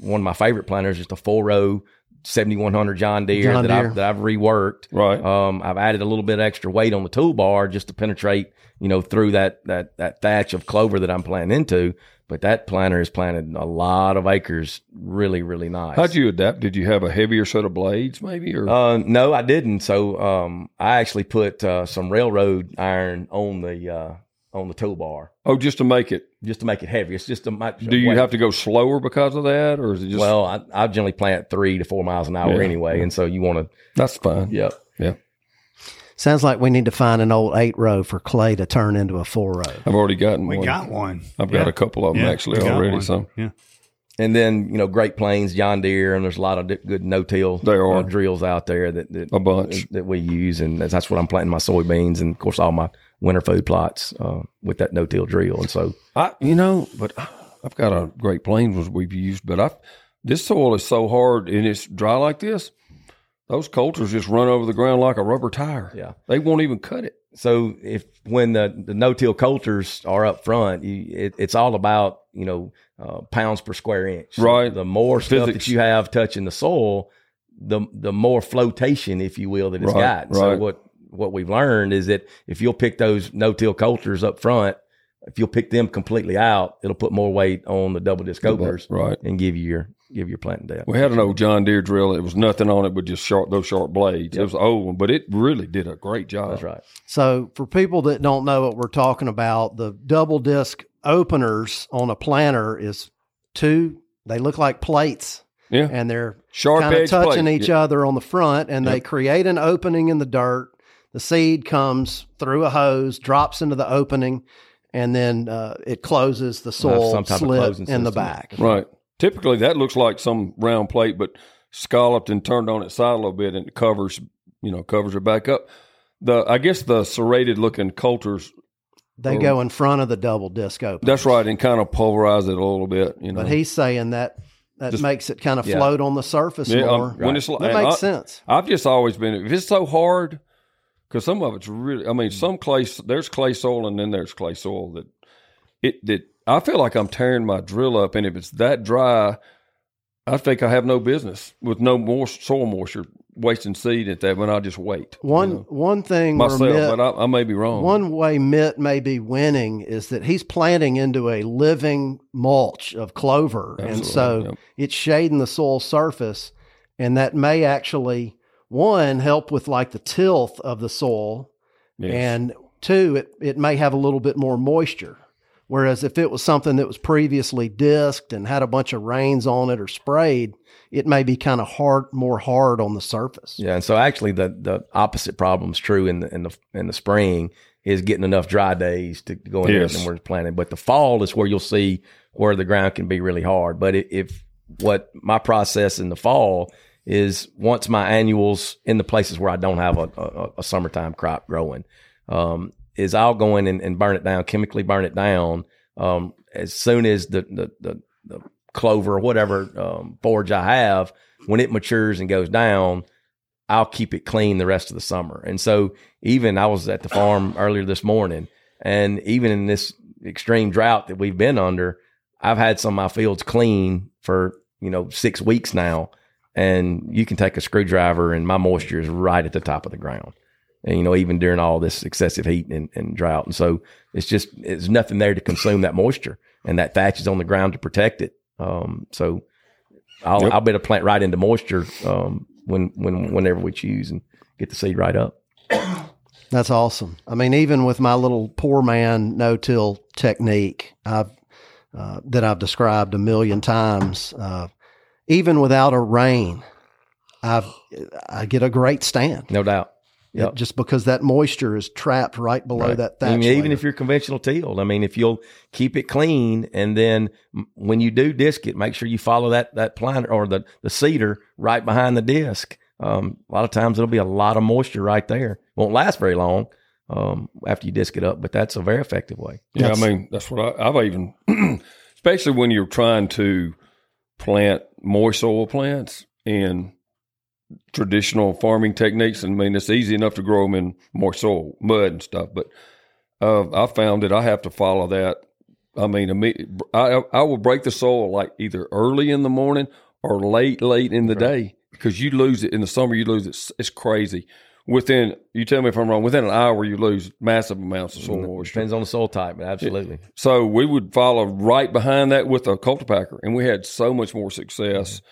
one of my favorite planters, just a four row 7100 John Deere, John that, I've, that I've reworked. Right. Um, I've added a little bit extra weight on the toolbar just to penetrate, you know, through that that that thatch of clover that I'm planting into. But that planter has planted a lot of acres, really, really nice. How'd you adapt? Did you have a heavier set of blades, maybe, or Uh, no, I didn't. So um, I actually put uh, some railroad iron on the uh, on the toolbar oh, just to make it? just to make it heavy. It's just a much. Do you have to go slower because of that, or is it just? well, I, I generally plant three to four miles an hour Yeah. anyway, and so you want to. that's fine. Yep. Sounds like we need to find an old eight row for Clay to turn into a four row. I've already gotten We one. got one. I've got a couple of them Yeah, actually already. one. So yeah. And then you know, Great Plains, John Deere, and there's a lot of good no-till There are. uh, drills out there that that, a bunch. that we use, and that's, that's what I'm planting my soybeans, and of course all my winter food plots uh, with that no-till drill. And so I, you know, but I've got a Great Plains was we've used, but I, this soil is so hard and it's dry like this. Those coulters just run over the ground like a rubber tire. Yeah. they won't even cut it. So if when the, the no-till coulters are up front, you, it, it's all about you know uh, pounds per square inch. So Right. The more stuff that you have touching the soil, the the more flotation, if you will, that it's Right, got. So what what we've learned is that if you'll pick those no-till coulters up front, if you'll pick them completely out, it'll put more weight on the double disc openers Right. and give you your give your planting depth. We had an old John Deere drill. It was nothing on it but just sharp those sharp blades. It was an old one, but it really did a great job. That's right. So, for people that don't know what we're talking about, the double disc openers on a planter is two. They look like plates, Yeah, and they're sharp kind of touching plate. each Yeah. other on the front, and they create an opening in the dirt. The seed comes through a hose, drops into the opening, and then uh, it closes the soil some type of slit closing in the system. back. Right. Typically, that looks like some round plate, but scalloped and turned on its side a little bit, and it covers, you know, covers it back up. The I guess the serrated looking coulters. They go in front of the double disc opener. That's right, and kind of pulverize it a little bit. You know, But he's saying that that Just- makes it kind of Yeah. float on the surface Yeah, um, more. when it's that makes I- sense. I've just always been if it's so hard because some of it's really. I mean, some clay there's clay soil and then there's clay soil that it that I feel like I'm tearing my drill up, and if it's that dry, I think I have no business with no more soil moisture wasting seed at that when I just wait. you One know, one thing myself, Mitt- but I, I may be wrong. one way Mitt may be winning is that he's planting into a living mulch of clover, and so yep. it's shading the soil surface, and that may actually one help with like the tilth of the soil, Yes. and two it it may have a little bit more moisture. Whereas if it was something that was previously disked and had a bunch of rains on it or sprayed, it may be kind of hard, more hard on the surface. Yeah, and so actually the the opposite problem is true in the in the in the spring is getting enough dry days to go in Yes. there and we're planting. But the fall is where you'll see where the ground can be really hard. But if what my process in the fall is once my annuals in the places where I don't have a, a, a summertime crop growing, um, is I'll go in and, and burn it down, chemically burn it down. Um, as soon as the, the, the, the clover or whatever um, forage I have, when it matures and goes down, I'll keep it clean the rest of the summer. And so even I was at the farm earlier this morning, and even in this extreme drought that we've been under, I've had some of my fields clean for you know six weeks now, and you can take a screwdriver and my moisture is right at the top of the ground. And, you know, even during all this excessive heat and, and drought, and so it's just there's nothing there to consume that moisture, and that thatch is on the ground to protect it. Um, so I'll Yep. I'll be able to plant right into moisture um, when when whenever we choose and get the seed right up. [CLEARS THROAT] That's awesome. I mean, even with my little poor man no till technique, I've uh, that I've described a million times, uh, even without a rain, I've I get a great stand. No doubt. Yep. just because that moisture is trapped right below Right. that thatch. I mean, even if you're conventional teal, I mean, if you'll keep it clean and then when you do disc it, make sure you follow that that planter or the the seeder right behind the disc. Um, a lot of times it'll be a lot of moisture right there. Won't last very long um, after you disc it up, but that's a very effective way. Yeah, That's- I mean that's what I, I've even, [CLEARS THROAT] especially when you're trying to plant moist soil plants and traditional farming techniques. I mean, it's easy enough to grow them in moist soil, mud and stuff. But uh, I found that I have to follow that. I mean, I I will break the soil like either early in the morning or late late in the day because you lose it in the summer. You lose it. It's- crazy. Within you tell me if I'm wrong. Within an hour, you lose massive amounts of soil moisture. Depends on the soil type, but absolutely. So we would follow right behind that with a cultipacker, and we had so much more success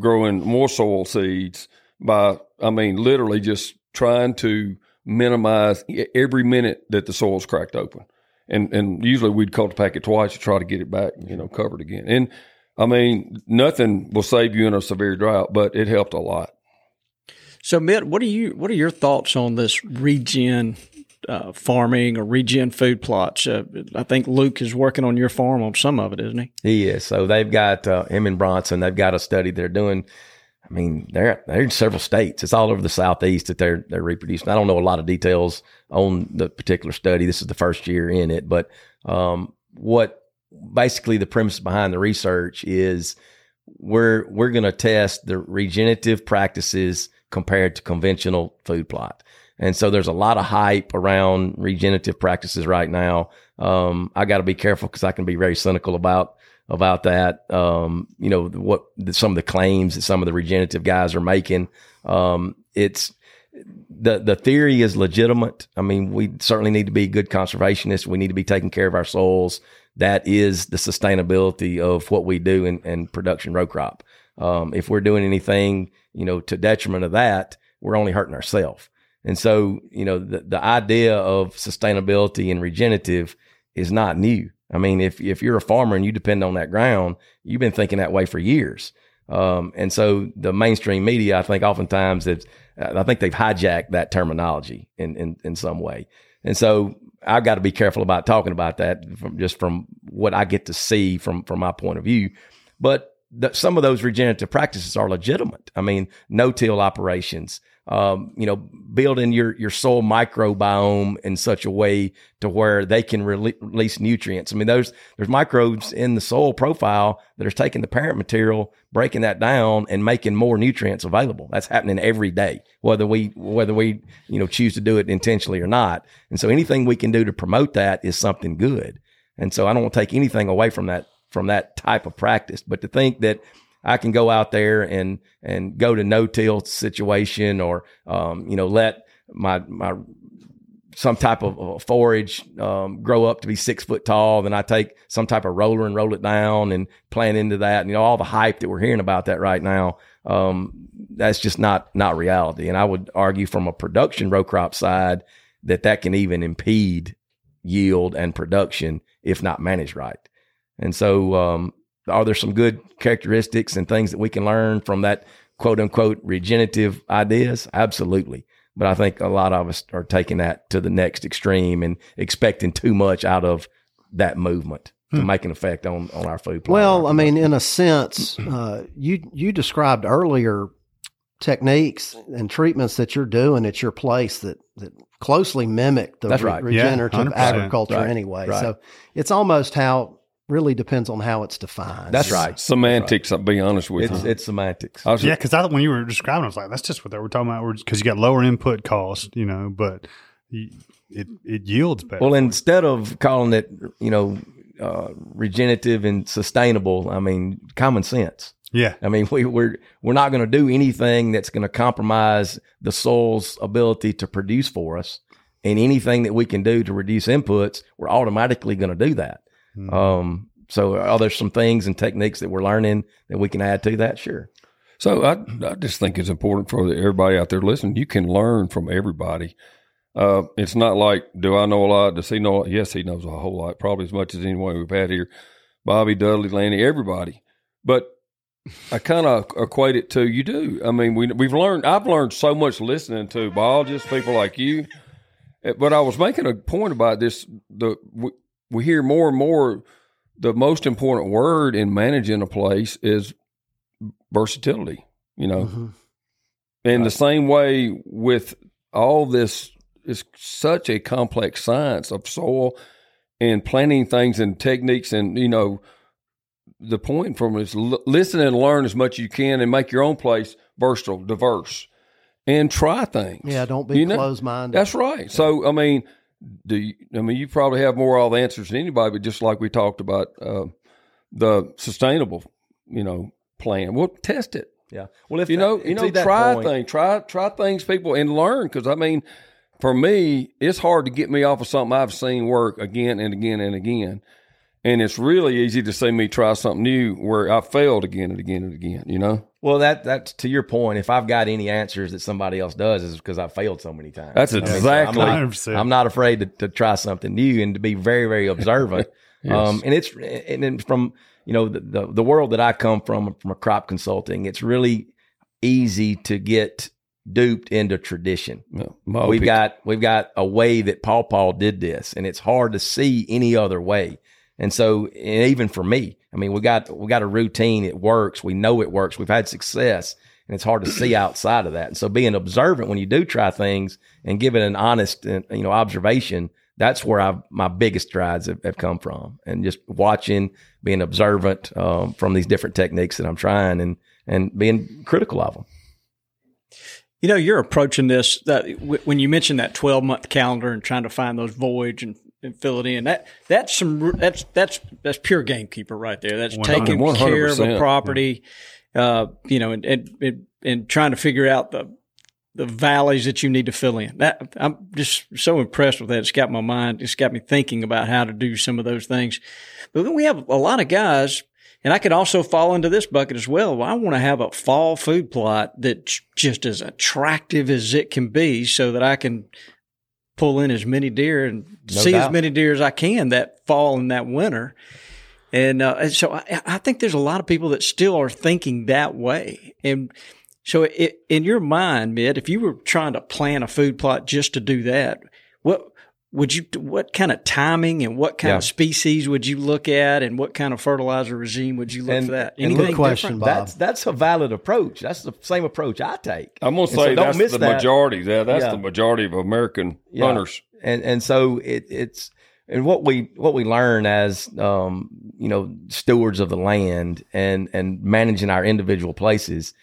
growing more soil seeds by, I mean, literally just trying to minimize every minute that the soil's cracked open. And and usually we'd cultipack it twice to try to get it back, you know, covered again. And I mean, nothing will save you in a severe drought, but it helped a lot. So, Mitt, what are you? What are your thoughts on this regen uh, farming or regen food plots? Uh, I think Luke is working on your farm on some of it, isn't he? He is. So they've got uh, him and Bronson. They've got a study they're doing. I mean, they're they're in several states. It's all over the southeast that they're they're reproducing. I don't know a lot of details on the particular study. This is the first year in it, but um, what basically the premise behind the research is we're we're going to test the regenerative practices compared to conventional food plot. And so there's a lot of hype around regenerative practices right now. Um, I got to be careful because I can be very cynical about about that. Um, you know what some of the claims that some of the regenerative guys are making. Um, it's the the theory is legitimate. I mean, we certainly need to be good conservationists. We need to be taking care of our soils. That is the sustainability of what we do in, in production row crop. Um, if we're doing anything, you know, to detriment of that, we're only hurting ourselves. And so, you know, the, the idea of sustainability and regenerative is not new. I mean, if, if you're a farmer and you depend on that ground, you've been thinking that way for years. Um, and so the mainstream media, I think oftentimes it's, I think they've hijacked that terminology in, in, in some way. And so I've got to be careful about talking about that from just from what I get to see from, from my point of view. But the, some of those regenerative practices are legitimate. I mean, no-till operations, um, you know, building your your soil microbiome in such a way to where they can rele- release nutrients. I mean, there's there's microbes in the soil profile that are taking the parent material, breaking that down, and making more nutrients available. That's happening every day, whether we whether we you know choose to do it intentionally or not. And so, anything we can do to promote that is something good. And so, I don't want to take anything away from that from that type of practice, but to think that I can go out there and and go to no till situation or um, you know let my my some type of forage um, grow up to be six foot tall. Then I take some type of roller and roll it down and plant into that. And, you know all the hype that we're hearing about that right now. Um, that's just not not reality. And I would argue from a production row crop side that that can even impede yield and production if not managed right. And so, um, are there some good characteristics and things that we can learn from that quote unquote regenerative ideas? Absolutely. But I think a lot of us are taking that to the next extreme and expecting too much out of that movement to make an effect on, on our food. plot. Well, I mean, in a sense, uh, you you described earlier techniques and treatments that you're doing at your place that that closely mimic the re- right. Regenerative 100%. agriculture Right, anyway. right. So it's almost how really depends on how it's defined. that's right. Semantics, I'll be honest with It's, you. it's semantics. I was Yeah, because I when you were describing, it, I was like, that's just what they were talking about. Because you got lower input cost, you know, but it it yields better. Well, instead of calling it, you know, uh, regenerative and sustainable, I mean, common sense. yeah, I mean, [LAUGHS] we, we're we're not going to do anything that's going to compromise the soil's ability to produce for us, and anything that we can do to reduce inputs, we're automatically going to do that. Um, so, are there some things and techniques that we're learning that we can add to that? Sure. So I, I just think it's important for everybody out there listening. You can learn from everybody. Uh, it's not like, do I know a lot? Does he know? A lot? Yes, he knows a whole lot, probably as much as anyone we've had here. Bobby, Dudley, Lanny, everybody. But I kind of equate it to you do. I mean, we we've learned. I've learned so much listening to biologists, people like you. Eh, But I was making a point about this. The we, hear more and more. The most important word in managing a place is versatility. You know, Mm-hmm. in the same way with all this is such a complex science of soil and planting things and techniques and you know the point from is l- listen and learn as much as you can and make your own place versatile diverse and try things Yeah, don't be You know, closed minded. that's right so i mean do you, i mean you probably have more of all the answers than anybody but just like we talked about uh, the sustainable you know plan well test it Yeah. Well, if you know, that- you know, try point- things, try try things, people, and learn. Because I mean, for me, it's hard to get me off of something I've seen work again and again and again, and it's really easy to see me try something new where I failed again and again and again. You know, Well, that that's to your point. If I've got any answers that somebody else does, is because I failed so many times. That's I mean, so exactly- I'm, not, 100%. I'm not afraid to, to try something new and to be very very observant. [LAUGHS] um, and it's and then from you know the, the the world that I come from from a crop consulting, it's really easy to get duped into tradition. Yeah, we've opinion. got we've got a way that Paul Paul did this, and it's hard to see any other way. And so, and even for me, I mean, we got we got a routine. It works. We know it works. We've had success, and it's hard to see [CLEARS THROAT] outside of that. And so, being observant when you do try things and give it an honest, uh, you know, observation. That's where I've, my biggest strides have, have come from, and just watching, being observant um, from these different techniques that I'm trying, and and being critical of them. You know, you're approaching this that w- when you mentioned that 12 month calendar and trying to find those voids and, and fill it in. That that's some that's that's that's pure gamekeeper right there. That's taking 100%, care of a property, uh, you know, and, and and and trying to figure out the the valleys that you need to fill in. That I'm just so impressed with that. It's got my mind. It's got me thinking about how to do some of those things. But then we have a lot of guys, and I could also fall into this bucket as well. Well, I want to have a fall food plot that's just as attractive as it can be, so that I can pull in as many deer and No see as many deer as I can that fall and that winter. And, uh, and so I, I think there's a lot of people that still are thinking that way. And so it, in your mind, Mitt, if you were trying to plan a food plot just to do that, what would you, what kind of timing and what kind Yeah. of species would you look at and what kind of fertilizer regime would you look And- for that? and good question, different? Bob. That's that's a valid approach. That's the same approach I take. I'm gonna And so say don't that's miss the that. majority. Yeah, that's Yeah. the majority of American Yeah. hunters. and and so it, it's and what we what we learn as um, you know stewards of the land and and managing our individual places.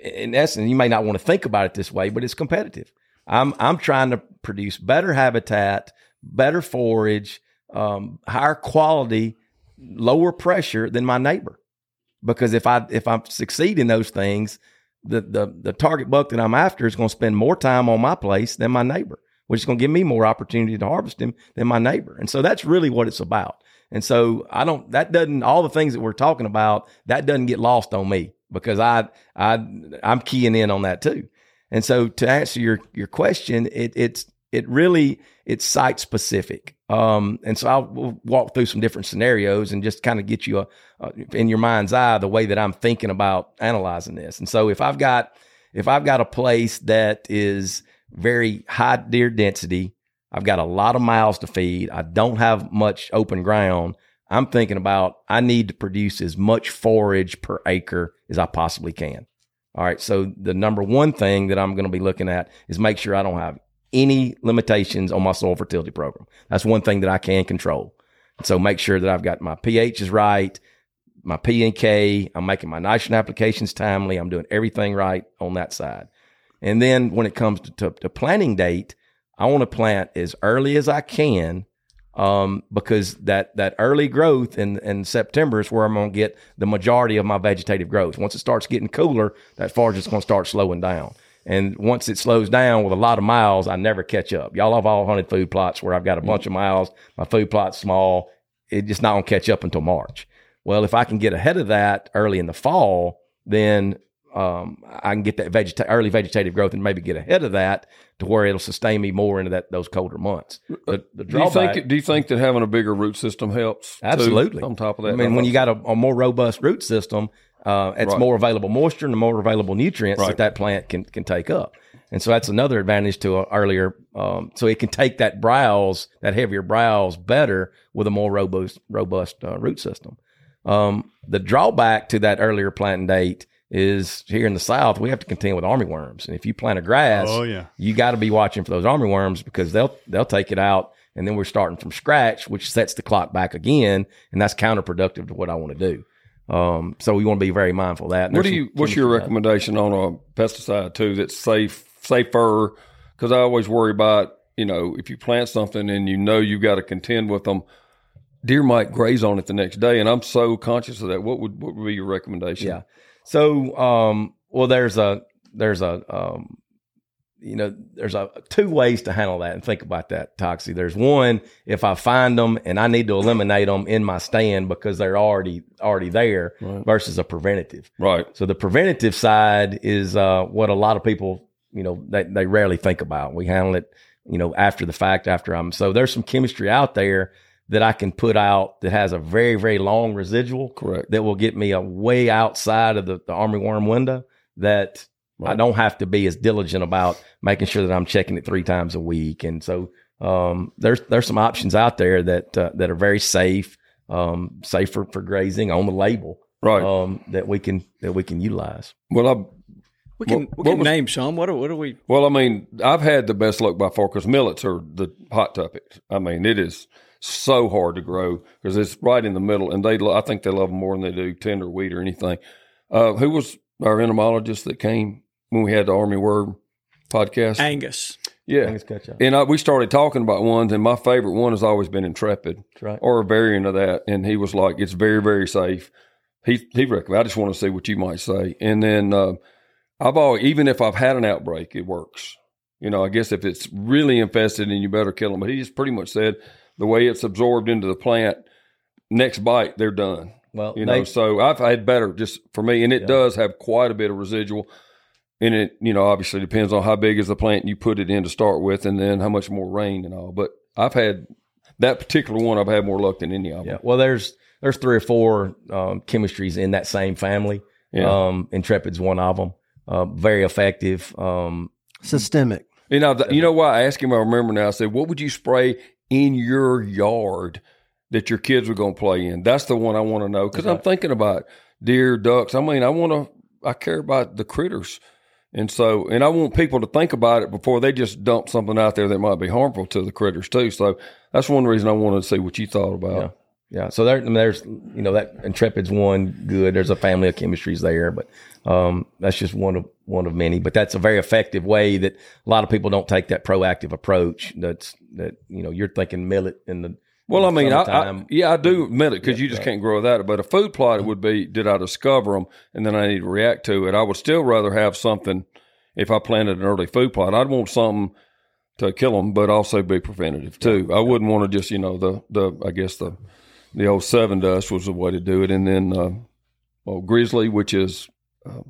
In essence, you may not want to think about it this way, but it's competitive. I'm I'm trying to produce better habitat, better forage, um, higher quality, lower pressure than my neighbor. Because if I if I succeed in those things, the the the target buck that I'm after is going to spend more time on my place than my neighbor which is going to give me more opportunity to harvest him than my neighbor. And so that's really what it's about. And so I don't, that doesn't, all the things that we're talking about, that doesn't get lost on me because I, I, I'm keying in on that too. And so to answer your, your question, it, it's, it really, it's site specific. Um, and so I'll we'll walk through some different scenarios and just kind of get you a, a, in your mind's eye, the way that I'm thinking about analyzing this. And so if I've got, if I've got a place that is very high deer density, I've got a lot of miles to feed, I don't have much open ground. I'm thinking about I need to produce as much forage per acre as I possibly can. All right. So the number one thing that I'm going to be looking at is make sure I don't have any limitations on my soil fertility program. That's one thing that I can control. So make sure that I've got my pH is right, my P and K. I'm making my nitrogen applications timely. I'm doing everything right on that side. And then when it comes to, to, to planting date, I want to plant as early as I can um, because that that early growth in, in September is where I'm going to get the majority of my vegetative growth. Once it starts getting cooler, that forage is going to start slowing down. And once it slows down with a lot of miles, I never catch up. Y'all have all hunted food plots where I've got a bunch of miles. My food plot's small. It just not going to catch up until March. Well, if I can get ahead of that early in the fall, then um, I can get that vegeta- early vegetative growth and maybe get ahead of that to where it'll sustain me more into that those colder months. The, the Do you drawback, think? Do you think that having a bigger root system helps? too, absolutely on top of that, I mean, when you got a, a more robust root system, Uh, it's Right. more available moisture and the more available nutrients Right. that that plant can can take up. And so that's another advantage to a earlier. Um, so it can take that browse, that heavier browse, better with a more robust robust uh, root system. Um, the drawback to that earlier planting date is here in the south we have to contend with armyworms, and if you plant a grass, Oh, yeah. you got to be watching for those armyworms because they'll they'll take it out, and then we're starting from scratch, which sets the clock back again, and that's counterproductive to what I want to do. Um, so we want to be very mindful of that. And What do you? What's your chemistry- recommendation on a pesticide too that's safe, safer? Because I always worry about you know if you plant something and you know you've got to contend with them, deer might graze on it the next day, and I'm so conscious of that. What would what would be your recommendation? Yeah. So, um, well, there's a there's a um, you know there's a two ways to handle that and think about that Toxey. There's one if I find them and I need to eliminate them in my stand because they're already already there versus a preventative. Right. So the preventative side is uh, what a lot of people, you know, they, they rarely think about. We handle it, you know, after the fact, after I'm. So there's some chemistry out there that I can put out that has a very, very long residual. Correct. That will get me a way outside of the, the army worm window that I don't have to be as diligent about making sure that I'm checking it three times a week. And so um, there's there's some options out there that uh, that are very safe, um, safe for, for grazing on the label Right. um, that we can that we can utilize. well, I We can What- we can was- name some. What are, what are we? Well, I mean, I've had the best luck by far because millets are the hot topic. I mean, it is so hard to grow because it's right in the middle, and they lo- I think they love them more than they do tender wheat or anything. Uh, who was our entomologist that came when we had the Army Worm podcast? Angus. yeah, Angus Catchot. and I, we started talking about ones, and my favorite one has always been Intrepid, right. or a variant of that. And he was like, "It's very, very safe." He he recommended. I just want to see what you might say. And then uh, I've always, even if I've had an outbreak, it works. You know, I guess if it's really infested, then you better kill them. But he just pretty much said the way it's absorbed into the plant, next bite they're done. Well, You they- know, so I've had better just for me, and it does have quite a bit of residual. And it, you know, obviously depends on how big is the plant you put it in to start with, and then how much more rain and all. But I've had that particular one. I've had more luck than any of them. yeah. Well, there's there's three or four um, chemistries in that same family. Yeah. Um, Intrepid's one of them. Uh, very effective. Um, Systemic. You know, th- you know why I asked him. I remember now. I said, "What would you spray in your yard that your kids were going to play in?" That's the one I want to know because I'm thinking about deer, ducks. I mean, I want to. I care about the critters, and so, and I want people to think about it before they just dump something out there that might be harmful to the critters too. So that's one reason I wanted to see what you thought about. Yeah. So there, I mean, there's, you know, that Intrepid's one good. There's a family of chemistries there, but um, that's just one of one of many. But that's a very effective way that a lot of people don't take that proactive approach. That's that you know you're thinking millet in the Well, I mean, I, I, yeah, I do millet it because you just can't grow that. But a food plot would be: did I discover them, and then I need to react to it? I would still rather have something if I planted an early food plot. I'd want something to kill them, but also be preventative too. I wouldn't want to just, you know, the the I guess the the old Sevin dust was the way to do it, and then uh, well, grizzly, which is uh,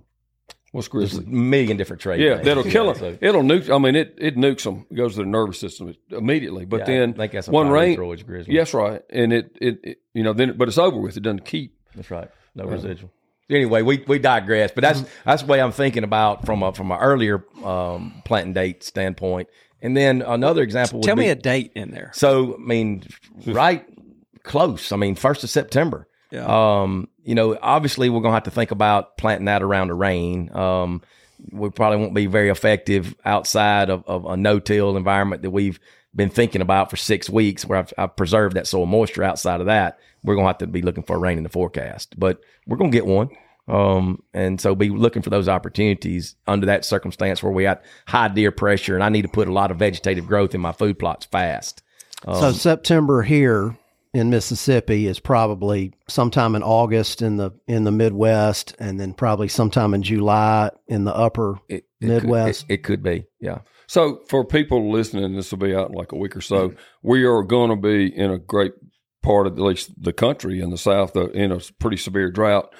what's There's a grizzly? million different trade. Yeah, names. that'll kill them. So, It'll nuke. I mean, it it nukes them. It goes to their nervous system immediately. But yeah, then I think that's a one rain, Troy's grizzly. Yes, right. And it, it, it, you know, then, but it's over with. It doesn't keep. That's right. No residual. Anyway, we, we digress, but that's that's the way I'm thinking about from a from an earlier um, planting date standpoint. And then another example. Would Tell be, me a date in there. So I mean, right close. I mean, first of September. Yeah. Um, you know, obviously we're gonna have to think about planting that around the rain. Um, we probably won't be very effective outside of, of a no-till environment that we've been thinking about for six weeks, where I've, I've preserved that soil moisture. Outside of that, we're gonna have to be looking for rain in the forecast, but we're gonna get one. Um, and so be looking for those opportunities under that circumstance where we got high deer pressure, and I need to put a lot of vegetative growth in my food plots fast. so September here in Mississippi is probably sometime in August in the in the Midwest, and then probably sometime in July in the upper It, it could- Midwest. it, it could be, yeah. So for people listening, this will be out in like a week or so. We are going to be in a great part of at least the country in the South uh, in a pretty severe drought.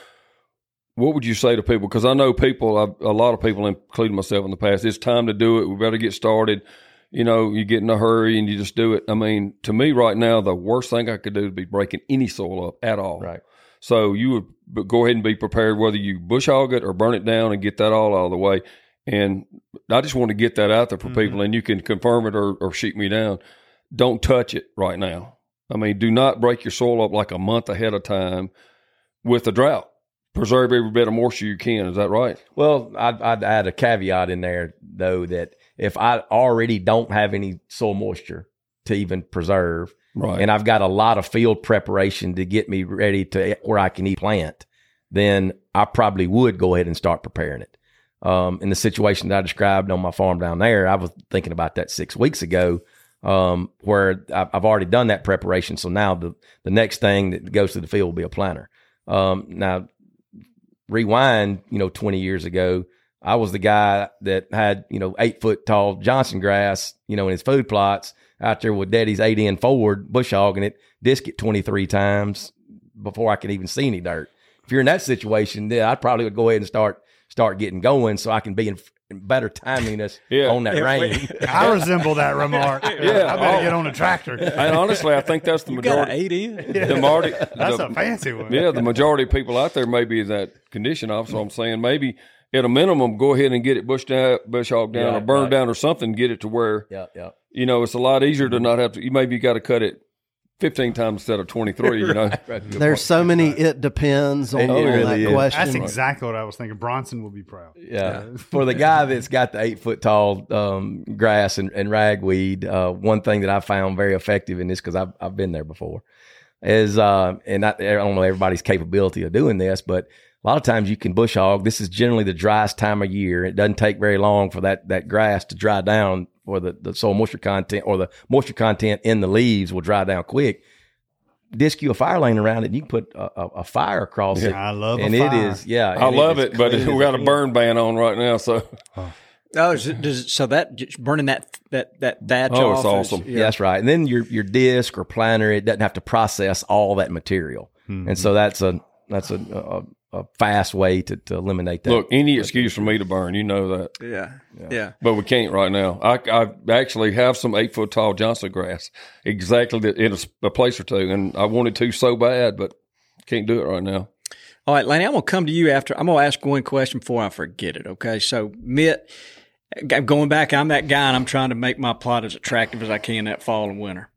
What would you say to people? Because I know people, I've, a lot of people, including myself in the past, it's time to do it. We better get started. You know, you get in a hurry and you just do it. I mean, to me right now, the worst thing I could do would be breaking any soil up at all. Right. So you would go ahead and be prepared whether you bush hog it or burn it down and get that all out of the way. And I just want to get that out there for people, mm-hmm. and you can confirm it or, or shoot me down. Don't touch it right now. I mean, do not break your soil up like a month ahead of time with a drought. Preserve every bit of moisture you can. Is that right? Well, I'd, I'd add a caveat in there though that if I already don't have any soil moisture to even preserve, Right. and I've got a lot of field preparation to get me ready to where I can eat plant, then I probably would go ahead and start preparing it. Um, in the situation that I described on my farm down there, I was thinking about that six weeks ago, um, where I've, I've already done that preparation. So now the the next thing that goes to the field will be a planter. Um, now rewind, you know, 20 years ago, I was the guy that had, you know, eight foot tall Johnson grass, you know, in his food plots out there with daddy's 8N Ford bush hogging it, disc it 23 times before I could even see any dirt. If you're in that situation, then I probably would go ahead and start, start getting going so I can be in, in better timeliness [LAUGHS] Yeah. on that rain. [LAUGHS] I resemble that remark. [LAUGHS] Yeah. I better Oh. get on a tractor. and honestly, I think that's the You got an majority. 8N. The majority That's the- a fancy one. Yeah, the majority of people out there may be in that condition. Also, I'm saying maybe at a minimum, go ahead and get it bushed down, bush hog down, Yeah, or burned right. down, or something. Get it to where yeah, yeah. you know it's a lot easier to not have to. You maybe got to cut it 15 times instead of 23. You [LAUGHS] know, There's so many it depends on, It on really that is. question. That's exactly what I was thinking. Bronson will be proud. Yeah. For the guy that's got the eight foot tall um, grass and, and ragweed, uh, one thing that I found very effective in this, because I've, I've been there before, is, uh, and I, I don't know everybody's capability of doing this, but a lot of times you can bush hog. This is generally the driest time of year. It doesn't take very long for that, that grass to dry down or the, the soil moisture content or the moisture content in the leaves will dry down quick. Disc you a fire lane around it, and you can put a, a, a fire across it. I love a and it fire. is, yeah. I love is it, but we got a burn ban on right now. So, Oh, is it, does it, so that just burning that that that thatch Oh, it's off is- awesome. Yeah. that's right. And then your your disc or planter, it doesn't have to process all that material, hmm. and so that's a that's a, a, a fast way to, to eliminate that. look, any excuse for me to burn, you know that, yeah, yeah. but we can't right now. I, I actually have some eight foot tall Johnson grass, exactly that in a place or two, and I wanted to so bad, but can't do it right now. All right, Laney, I'm gonna come to you after. I'm gonna ask one question before I forget it. Okay, so Mitt, g- going back, I'm that guy, and I'm trying to make my plot as attractive as I can that fall and winter.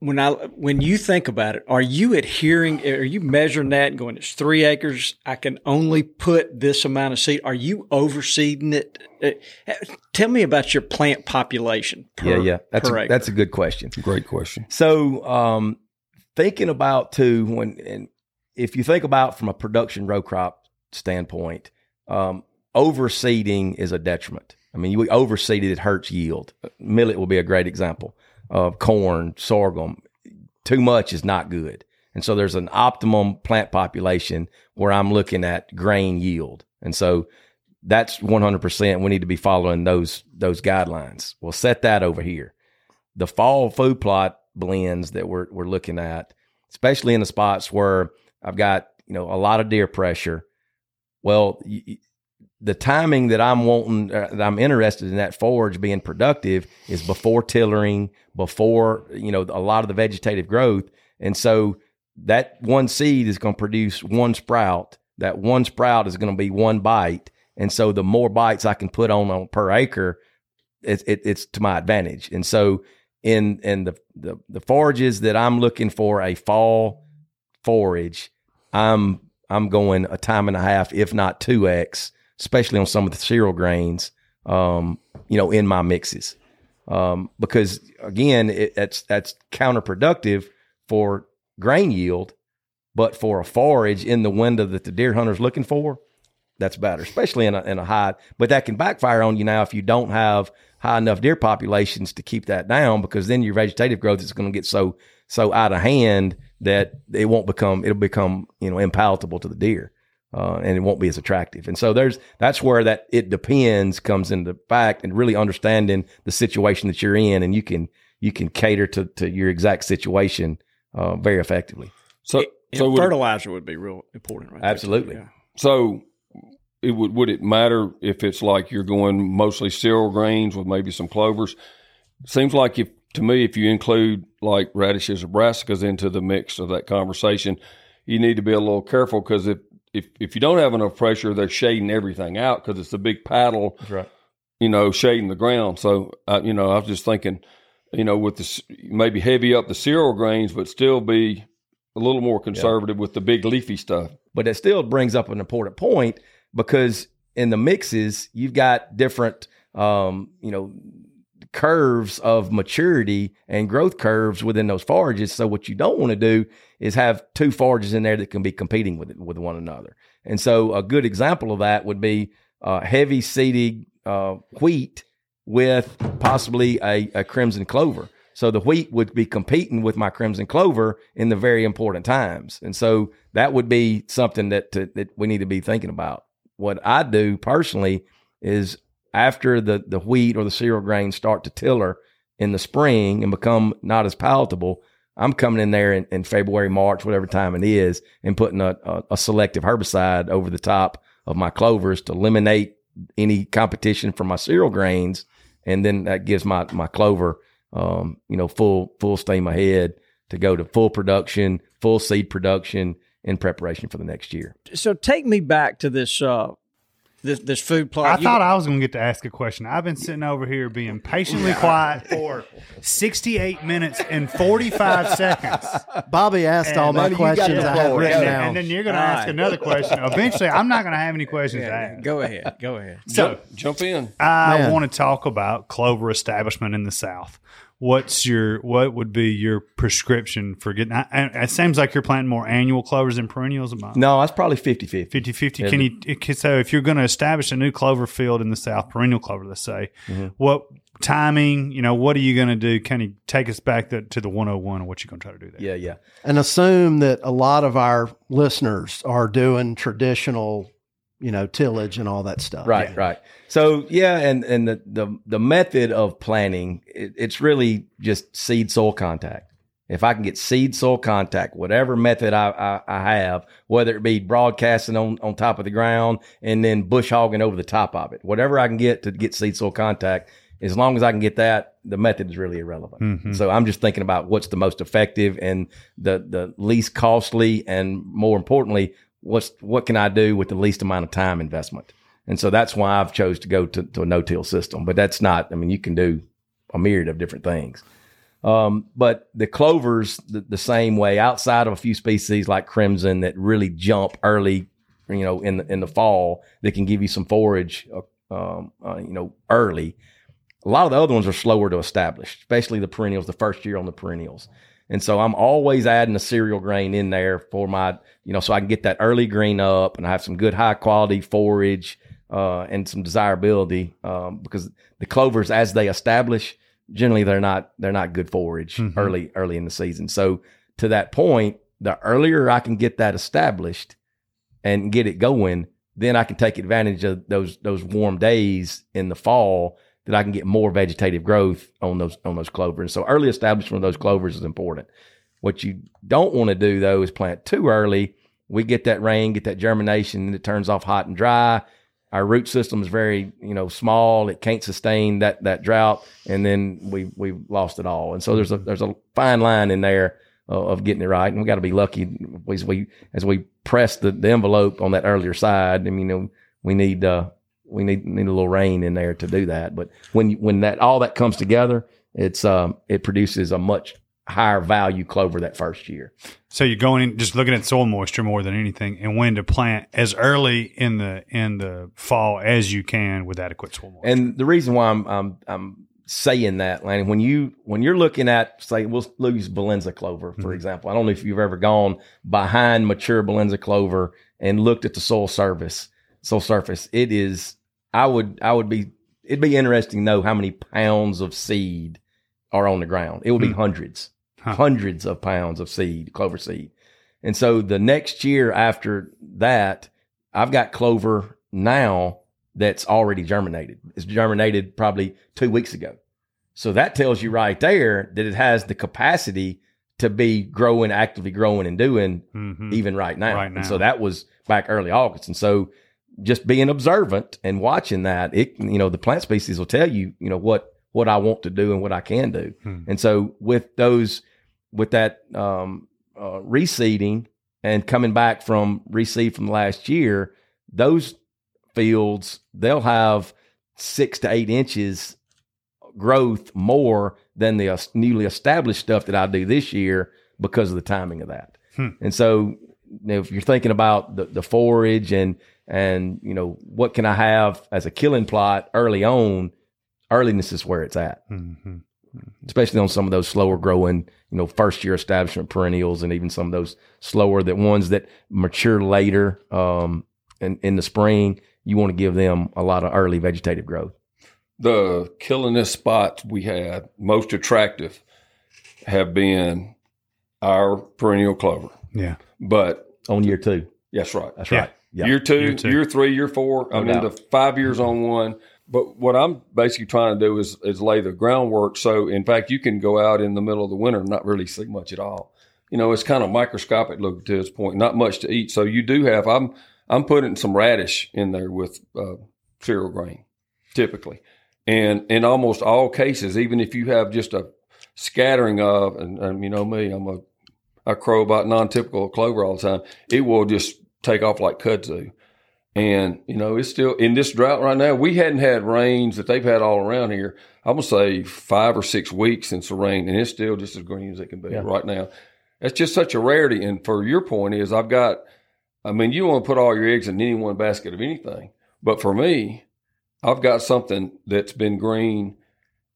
When I when you think about it, are you adhering? Are you measuring that and going? It's three acres. I can only put this amount of seed. Are you overseeding it? Uh, Tell me about your plant population. Per, yeah, yeah, that's per a, acre. that's a good question. Great question. So, um, thinking about too when and if you think about from a production row crop standpoint, um, overseeding is a detriment. I mean, you overseed it, it hurts yield. Millet will be a great example of corn, sorghum. Too much is not good. And so there's an optimum plant population where I'm looking at grain yield. And so that's 100%. We need to be following those, those guidelines. We'll set that over here the fall food plot blends that we're we're looking at, especially in the spots where I've got you know a lot of deer pressure. Well, the timing that I'm wanting, uh, that I'm interested in that forage being productive is before tillering, before you know a lot of the vegetative growth, and so that one seed is going to produce one sprout. That one sprout is going to be one bite, and so the more bites I can put on, on per acre, it, it, it's to my advantage. And so in in the, the the forages that I'm looking for a fall forage, I'm I'm going a time and a half, if not two x, especially on some of the cereal grains. Um, you know, in my mixes, um, because again, it, that's that's counterproductive for grain yield, but for a forage in the window that the deer hunter's looking for, that's better, especially in a, in a high. But that can backfire on you now if you don't have high enough deer populations to keep that down, because then your vegetative growth is going to get so so out of hand that it won't become it'll become you know impalatable to the deer, uh, and it won't be as attractive. And so there's that's where that it depends comes into fact, and really understanding the situation that you're in, and you can you can cater to to your exact situation uh, very effectively. So, And so would- fertilizer would be real important, right? there. Absolutely. Yeah. So, it would would it matter if it's like you're going mostly cereal grains with maybe some clovers? Seems like if to me, if you include like radishes or brassicas into the mix of that conversation, you need to be a little careful because if if if you don't have enough pressure, they're shading everything out because it's a big paddle, right. you know, shading the ground. So, uh, you know, I was just thinking, you know, with this maybe heavy up the cereal grains, but still be a little more conservative with the big leafy stuff. But it still brings up an important point because in the mixes, you've got different, um, you know, curves of maturity and growth curves within those forages. So what you don't want to do is have two forages in there that can be competing with with one another. And so a good example of that would be uh, heavy seeded uh, wheat with possibly a, a crimson clover. So the wheat would be competing with my crimson clover in the very important times. And so that would be something that to, that we need to be thinking about. What I do personally is after the the wheat or the cereal grains start to tiller in the spring and become not as palatable, I'm coming in there in, in February, March, whatever time it is, and putting a, a, a selective herbicide over the top of my clovers to eliminate any competition from my cereal grains, and then that gives my my clover, um, you know, full full steam ahead to go to full production, full seed production in preparation for the next year. So take me back to this uh, this, this food plot. I You- thought I was going to get to ask a question. I've been sitting over here being patiently quiet [LAUGHS] for 68 minutes and 45 [LAUGHS] seconds. Bobby asked all my Buddy, you got questions the I have floor. written Go. down. And then you're going to All ask right. another question. Eventually, I'm not going to have any questions to ask. go ahead. Go ahead. So, Jump in. I Man. want to talk about clover establishment in the South. What's your what would be your prescription for getting? I- I- It seems like you're planting more annual clovers than perennials. Am I- No, that's probably 50 50. 50 50 can you so if you're going to establish a new clover field in the south perennial clover let's say Mm-hmm. what timing you know what are you going to do can you take us back to, to the 101 and what you're going to try to do there Yeah, yeah. and assume that a lot of our listeners are doing traditional, you know, tillage and all that stuff. Right, right. So yeah, and and the the the method of planting, it, it's really just seed soil contact. If I can get seed soil contact, whatever method I, I, I have, whether it be broadcasting on, on top of the ground and then bush hogging over the top of it, whatever I can get to get seed soil contact, as long as I can get that, the method is really irrelevant. Mm-hmm. So I'm just thinking about what's the most effective and the the least costly, and more importantly, what's what can I do with the least amount of time investment. And so that's why I've chose to go to, to a no-till system. But that's not, I mean, you can do a myriad of different things. Um, but the clovers, the, the same way, outside of a few species like crimson that really jump early, you know, in the, in the fall, that can give you some forage, uh, um, uh, you know, early. A lot of the other ones are slower to establish, especially the perennials, the first year on the perennials. And so I'm always adding a cereal grain in there for my, you know, so I can get that early green up and I have some good high quality forage uh, and some desirability um, because the clovers, as they establish, generally they're not they're not good forage early early in the season. So to that point, the earlier I can get that established and get it going, then I can take advantage of those those warm days in the fall that I can get more vegetative growth on those on those clovers. And So early establishment of those clovers is important. What you don't want to do though is plant too early. We get that rain, get that germination, and it turns off hot and dry. Our root system is very, you know, small. It can't sustain that that drought, and then we we lost it all. And so there's a there's a fine line in there of getting it right, and we got to be lucky as we as we press the, the envelope on that earlier side. I mean, you know, we need uh we need need a little rain in there to do that. But when when that all that comes together, it's um it produces a much higher value clover that first year. so you're going in just looking at soil moisture more than anything and when to plant as early in the in the fall as you can with adequate soil moisture And the reason why I'm I'm I'm saying that, Lanny, when you when you're looking at say we'll use Balansa clover for example. I don't know if you've ever gone behind mature Balansa clover and looked at the soil surface. Soil surface. It is I would I would be it'd be interesting to know how many pounds of seed are on the ground. It would be hundreds. Hundreds of pounds of seed, clover seed. And so the next year after that, I've got clover now that's already germinated. It's germinated probably two weeks ago. So that tells you right there that it has the capacity to be growing, actively growing and doing Mhm. even right now. Right And so that was back early August. And so just being observant and watching that, it you know the plant species will tell you you know what what I want to do and what I can do. And so with those with that um, uh, reseeding and coming back from reseed from last year, those fields they'll have six to eight inches growth more than the newly established stuff that I do this year because of the timing of that. And so, you know, if you're thinking about the, the forage and and you know what can I have as a killing plot early on, earliness is where it's at, Mhm. especially on some of those slower growing, you know, first year establishment perennials, and even some of those slower that ones that mature later um, in in the spring. You want to give them a lot of early vegetative growth. the killingest spots we had most attractive have been our perennial clover. Yeah. But on year two. that's right. That's Yeah. right. Yeah. Year two, Year year three, year four. I No mean, doubt. the five years on one. But what I'm basically trying to do is is lay the groundwork. So, in fact, you can go out in the middle of the winter and not really see much at all. You know, it's kind of microscopic look to this point, not much to eat. So you do have. I'm I'm putting some radish in there with uh, cereal grain, typically, and in almost all cases, even if you have just a scattering of, and, and you know me, I'm a I crow about non-typical clover all the time. It will just take off like kudzu. And, you know, it's still in this drought right now. We hadn't had rains that they've had all around here. I'm going to say five or six weeks since the rain, and it's still just as green as it can be Yeah. right now. That's just such a rarity. And for your point is I've got, I mean, you want to put all your eggs in any one basket of anything. But for me, I've got something that's been green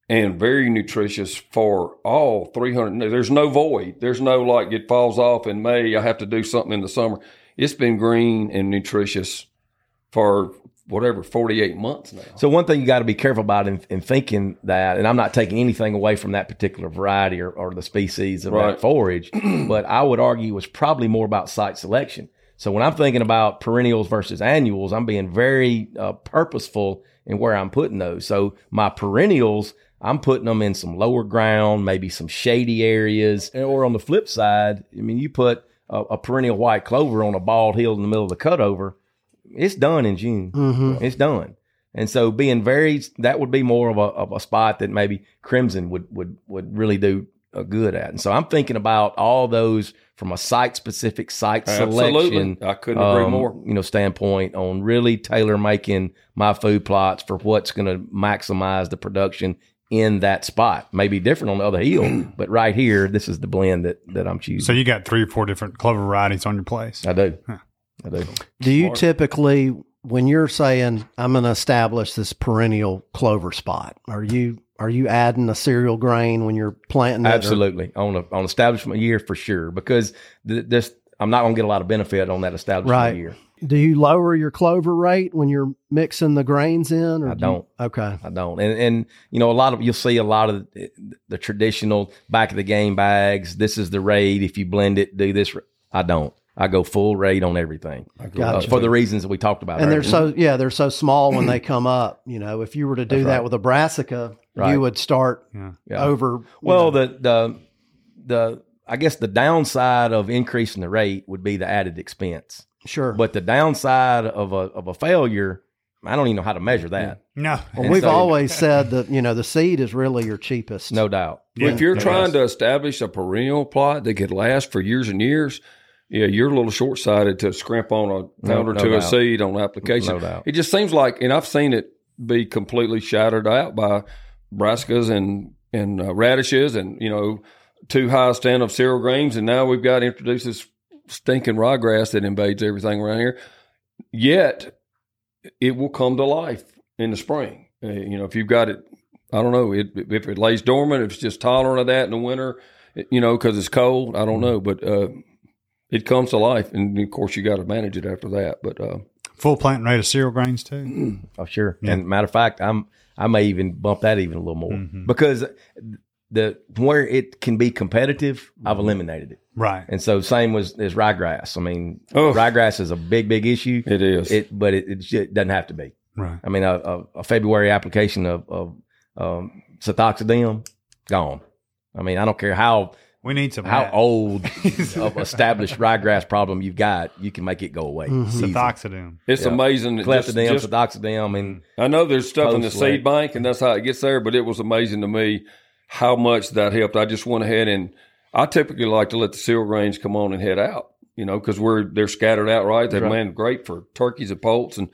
and very nutritious for all 300. There's no void. There's no like it falls off in May. I have to do something in the summer. It's been green and nutritious for whatever 48 months now. So one thing you got to be careful about in, in thinking that, and I'm not taking anything away from that particular variety or, or the species of Right. that forage, [CLEARS THROAT] but I would argue it's probably more about site selection. So when I'm thinking about perennials versus annuals, I'm being very uh, purposeful in where I'm putting those. So my perennials, I'm putting them in some lower ground, maybe some shady areas, or on the flip side, I mean, you put a, a perennial white clover on a bald hill in the middle of the cutover, it's done in June. Mm-hmm. It's done. And so being very that would be more of a of a spot that maybe Crimson would would would really do a good at. And so I'm thinking about all those from a site specific site Absolutely. selection I couldn't agree um, more. You know, standpoint on really tailor making my food plots for what's going to maximize the production in that spot. Maybe different on the other hill, [CLEARS THROAT] but right here, this is the blend that that I'm choosing. So you got three or four different clover varieties on your place. I do. I do. Do you Smart. typically, when you're saying I'm going to establish this perennial clover spot, are you are you adding a cereal grain when you're planting it? or- Absolutely on a on establishment year for sure because th- this I'm not going to get a lot of benefit on that establishment Right. year. Do you lower your clover rate when you're mixing the grains in? Or I do you- don't. okay. I don't, and and you know a lot of you'll see a lot of the, the traditional back of the game bags. This is the raid. If you blend it, do this. I don't. I go full raid on everything uh, Gotcha. for the reasons that we talked about. And they're so yeah, they're so small when they come up. You know, if you were to do That's that right. with a brassica, Right. you would start Yeah. over. Well, know, the the the I guess the downside of increasing the rate would be the added expense. sure. But the downside of a of a failure, I don't even know how to measure that. No. well, and we've so- always said that you know the seed is really your cheapest. No doubt. Yeah. if you're Yes. trying to establish a perennial plot that could last for years and years, yeah, you're a little short sighted to scrimp on a No- pound or no two of seed on application. No doubt. It just seems like, and I've seen it be completely shattered out by brassicas and and uh, radishes, and you know, too high a stand of cereal grains, and now we've got to introduce this stinking ryegrass that invades everything around here. Yet, it will come to life in the spring. Uh, you know, if you've got it, I don't know it, if it lays dormant, if it's just tolerant of that in the winter, it- you know, because it's cold. I don't know, but uh, it comes to life, and of course, you got to manage it after that. But uh, Full planting rate of cereal grains too. Oh, sure. Yeah. And matter of fact, I'm I may even bump that even a little more Mhm. because the where it can be competitive, I've eliminated it. Right. And so same was as ryegrass. I mean, Oh. ryegrass is a big, big issue. it is. It, but it, it, just doesn't have to be. Right. I mean, a, a, a February application of, of um, Sethoxydim, gone. I mean, I don't care how We need some. how Matt. old [LAUGHS] of established ryegrass problem you've got, you can make it go away. Mm-hmm. Easy. It's Yeah. amazing. that just- Clethodim, just- Sethoxydim, and I know there's stuff in the seed bank, and that's how it gets there. But it was amazing to me how much that helped. I just went ahead and I typically like to let the seal grains come on and head out, you know, because we're they're scattered out right. They land great for turkeys and poults, and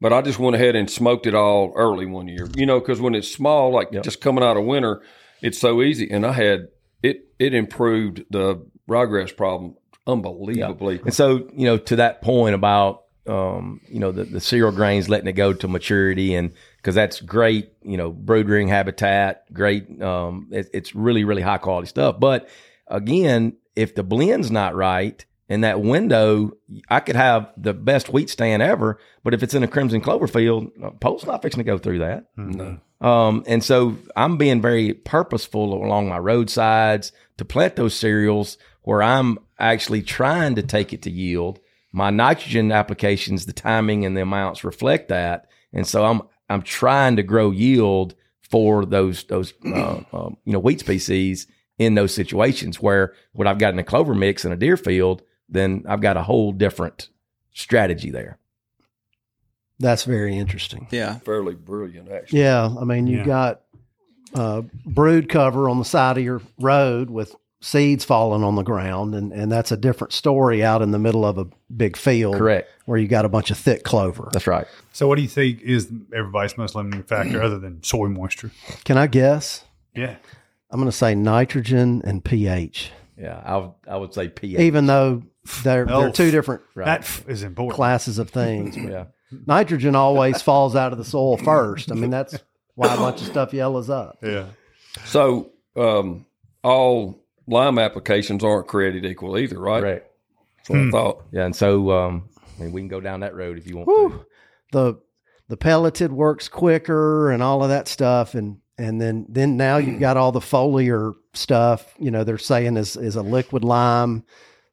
but I just went ahead and smoked it all early one year, you know, because when it's small, like just coming out of winter, it's so easy. And I had it it improved the ryegrass problem unbelievably. And so, you know, to that point about, um, you know, the, the cereal grains letting it go to maturity and because that's great, you know, brood rearing habitat, great. Um, it, it's really, really high quality stuff. But again, if the blend's not right in that window, I could have the best wheat stand ever, but if it's in a crimson clover field, uh, Pole's not fixing to go through that. No. Um, and so I'm being very purposeful along my roadsides to plant those cereals where I'm actually trying to take it to yield. My nitrogen applications, the timing and the amounts reflect that. And so I'm, I'm trying to grow yield for those, those, uh, [CLEARS THROAT] um, you know, wheat species in those situations where what I've got in a clover mix in a deer field, then I've got a whole different strategy there. That's very interesting. Yeah. Fairly brilliant, actually. Yeah, I mean, you Yeah. got uh, brood cover on the side of your road with seeds falling on the ground, and, and that's a different story out in the middle of a big field, Correct. where you got a bunch of thick clover. That's right. So, what do you think is everybody's most limiting factor other than soil moisture? Can I guess? Yeah. I'm going to say nitrogen and pH, Yeah. I would, I would say pH. even though they're Oh, they're two different That f- is important. classes of things. yeah. nitrogen always [LAUGHS] falls out of the soil first. I mean, that's why a bunch of stuff yellows up. Yeah. So um, all lime applications aren't created equal either, right? Right. That's what I thought. Yeah, and so um, I mean, we can go down that road if you want to. the the pelleted works quicker and all of that stuff and and then then now you've got all the foliar stuff you know they're saying is is a liquid lime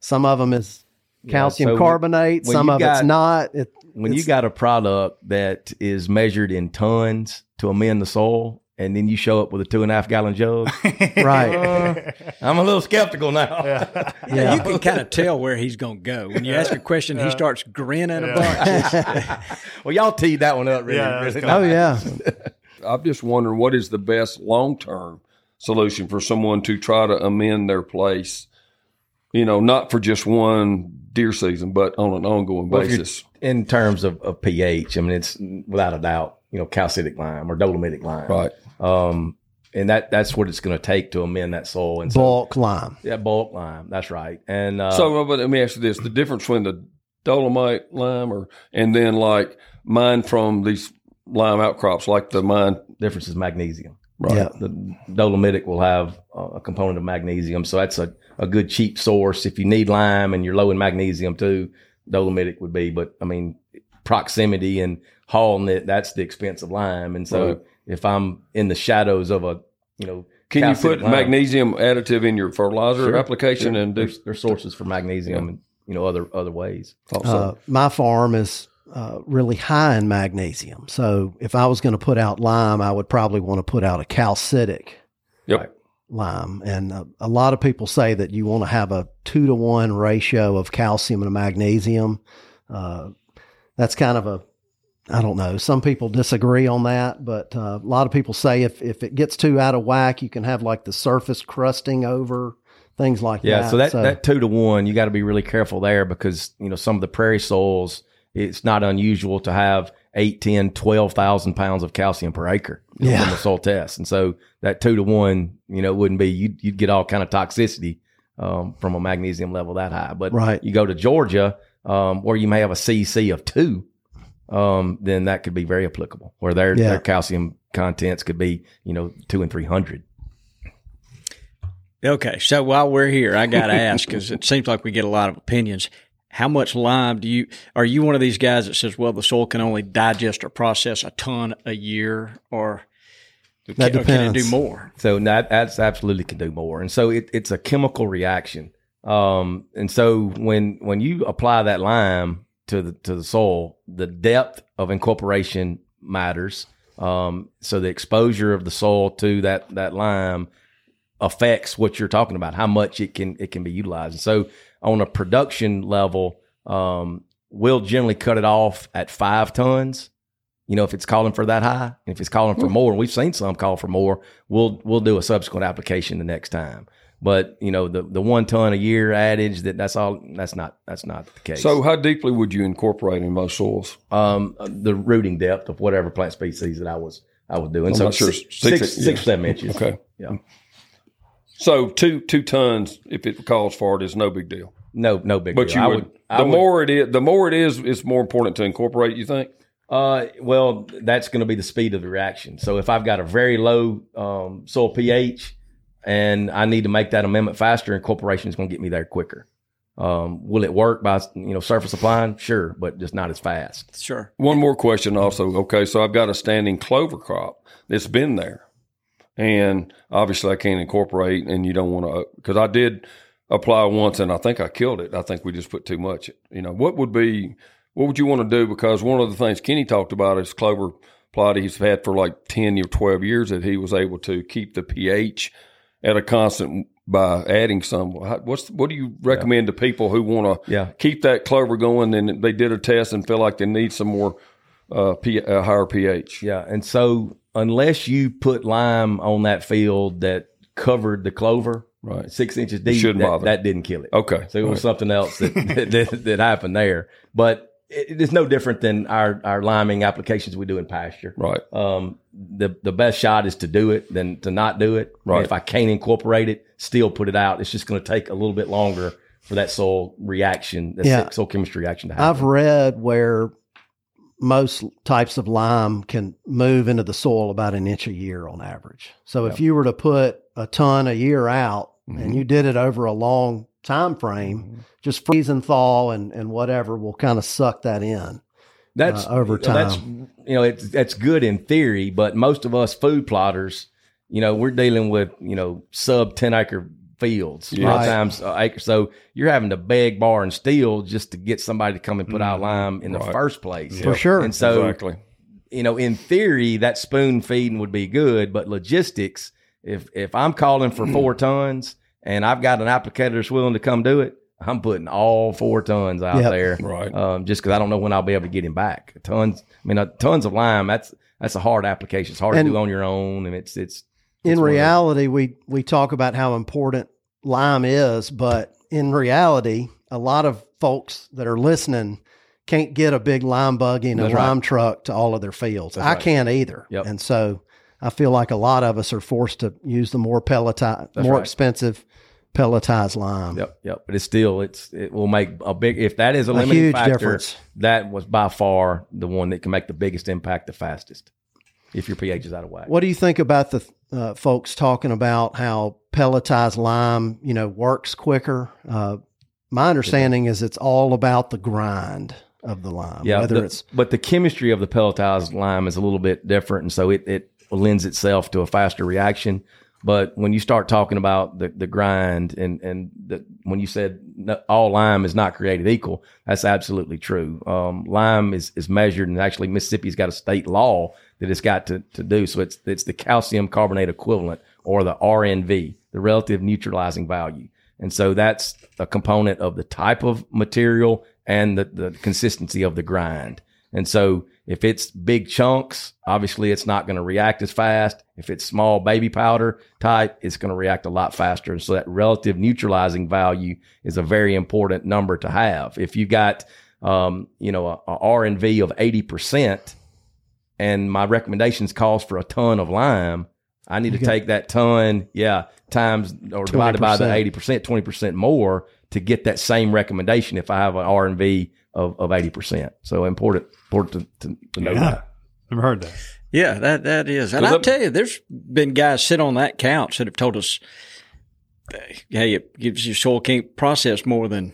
some of them is calcium so carbonate when some you of it's got- not it, When you got a product that is measured in tons to amend the soil, and then you show up with a two and a half gallon jug, [LAUGHS] right uh, I'm a little skeptical now. Yeah, [LAUGHS] you can kind of tell where he's going to go. When you ask a question, he starts grinning a bunch. [LAUGHS] well, y'all teed that one up really. Yeah, really oh yeah I'm just wondering what is the best long term solution for someone to try to amend their place. You know, not for just one deer season, but on an ongoing Well, basis. in terms of, of pH, I mean, it's without a doubt, you know, calcitic lime or dolomitic lime, Right. Um, and that that's what it's going to take to amend that soil. And so, bulk lime yeah, bulk lime. That's right. And uh, so, but let me ask you this: the difference between the dolomite lime, or and then like mine from these lime outcrops, like the mine, difference is magnesium. right? yeah The dolomitic will have uh, a component of magnesium, so that's a, a good cheap source. If you need lime and you're low in magnesium too, dolomitic would be. But I mean, proximity and hauling it, that's the expense of lime. And so Right. If I'm in the shadows of a, you know, Can you put lime- magnesium additive in your fertilizer Sure, application sure. and do? there's, there's sources for magnesium and you know other other ways. Also, uh, my farm is uh, really high in magnesium so if i was going to put out lime i would probably want to put out a calcitic yep. lime. And uh, a lot of people say that you want to have a two to one ratio of calcium and magnesium. Uh, that's kind of a, I don't know. Some people disagree on that, but uh, a lot of people say if, if it gets too out of whack, you can have like the surface crusting over things like Yeah, that. Yeah, so that that two to one, you got to be really careful there because you know some of the prairie soils, it's not unusual to have eight, 10, 12,000 pounds of calcium per acre you know, Yeah. from the soil test, and so that two to one, you know, wouldn't be you'd, you'd get all kind of toxicity um, from a magnesium level that high. But Right. you go to Georgia, um, where you may have a CC of two, um, then that could be very applicable. Where their Yeah. their calcium contents could be you know two and three hundred. Okay, so while we're here, I got to ask because it seems like we get a lot of opinions. How much lime do you? Are you one of these guys that says, "Well, the soil can only digest or process a ton a year," or, That can, or can it do more? So that that's absolutely can do more. And so it, it's a chemical reaction. Um, and so when when you apply that lime to the to the soil, the depth of incorporation matters. Um, so the exposure of the soil to that that lime affects what you're talking about, how much it can it can be utilized. And so on a production level, um, we'll generally cut it off at five tons. You know, if it's calling for that high, if it's calling for more, and we've seen some call for more, we'll we'll do a subsequent application the next time. But you know, the the one ton a year adage that that's all that's not that's not the case. So, how deeply would you incorporate in most soils? um, the rooting depth of whatever plant species that I was I was doing. I'm so sure. six, Six- six, yeah. six, seven inches. Okay. Yeah. So, two two tons, if it calls for it, is no big deal. No, no big But deal. you I would, I the would- more it is, the more it is, it's more important to incorporate. You think? Uh, well, that's going to be the speed of the reaction. So if I've got a very low um, soil pH and I need to make that amendment faster, incorporation is going to get me there quicker. Um, will it work by you know surface applying? Sure, but just not as fast. Sure. One more question, also. Okay, so I've got a standing clover crop that's been there, and obviously I can't incorporate, and you don't want to because I did apply once, and I think I killed it. I think we just put too much. You know, what would be what would you want to do? Because one of the things Kenny talked about is clover plot he's had for like ten or twelve years that he was able to keep the pH at a constant by adding some. What's what do you recommend to people who want to Yeah. keep that clover going? And they did a test and feel like they need some more uh, P, uh, higher pH. Yeah, and so unless you put lime on that field that covered the clover, Right. six inches deep, that, that didn't kill it. Okay. So it was right. something else [LAUGHS] that, that, that happened there. But it, it's no different than our, our liming applications we do in pasture. Right. Um, the, the best shot is to do it than to not do it. Right. And if I can't incorporate it, still put it out. It's just going to take a little bit longer for that soil reaction, that Yeah. soil chemistry reaction to happen. I've read where most types of lime can move into the soil about an inch a year on average. So if you were to put a ton a year out and you did it over a long time frame, just freeze and thaw and, and whatever will kind of suck that in. That's uh, over That's time. you know, it's that's good in theory, but most of us food plotters, you know, we're dealing with you know sub ten acre fields, a lot of Right. times uh, acre. So you're having to beg, bar, and steal just to get somebody to come and put out lime in the first place. For sure. And so exactly. you know, in theory, that spoon feeding would be good, but logistics, if if I'm calling for [CLEARS THROAT] four tons and I've got an applicator that's willing to come do it, I'm putting all four tons out Yep. there, Right. Um, just because I don't know when I'll be able to get him back. Tons, I mean, uh, tons of lime. That's that's a hard application. It's hard And- to do on your own, and it's it's in It's one of reality, we we talk about how important lime is, but in reality, a lot of folks that are listening can't get a big lime buggy and a right. lime truck to all of their fields. That's I right. can't either, Yep. and so I feel like a lot of us are forced to use the more pelletized, more right. expensive pelletized lime. Yep, yep. But it's still it's it will make a big if that is a A limiting huge factor. difference. That was by far the one that can make the biggest impact the fastest. If your pH is out of whack. What do you think about the uh, folks talking about how pelletized lime, you know, works quicker? Uh, my understanding is it's all about the grind of the lime. Yeah, whether the- it's but the chemistry of the pelletized lime is a little bit different, and so it, it lends itself to a faster reaction. But when you start talking about the, the grind and and the, when you said all lime is not created equal, that's absolutely true. Um, lime is, is measured, and actually Mississippi's got a state law that it's got to, to do. So it's it's the calcium carbonate equivalent or the RNV, the relative neutralizing value. And so that's a component of the type of material and the, the consistency of the grind. And so if it's big chunks, obviously it's not going to react as fast. If it's small baby powder type, it's going to react a lot faster. And so that relative neutralizing value is a very important number to have. If you've got, um, you know, a, a R and V of 80% and my recommendations calls for a ton of lime, I need to take that ton, yeah, times or divided by the 80%, 20% more to get that same recommendation if I have an R and V of, of 80%. So important, important to, to, to know Yeah. that. Never heard that. Yeah, that that is, and I'll tell you, there's been guys sit on that couch that have told us, "Hey, it gives your soil can't process more than."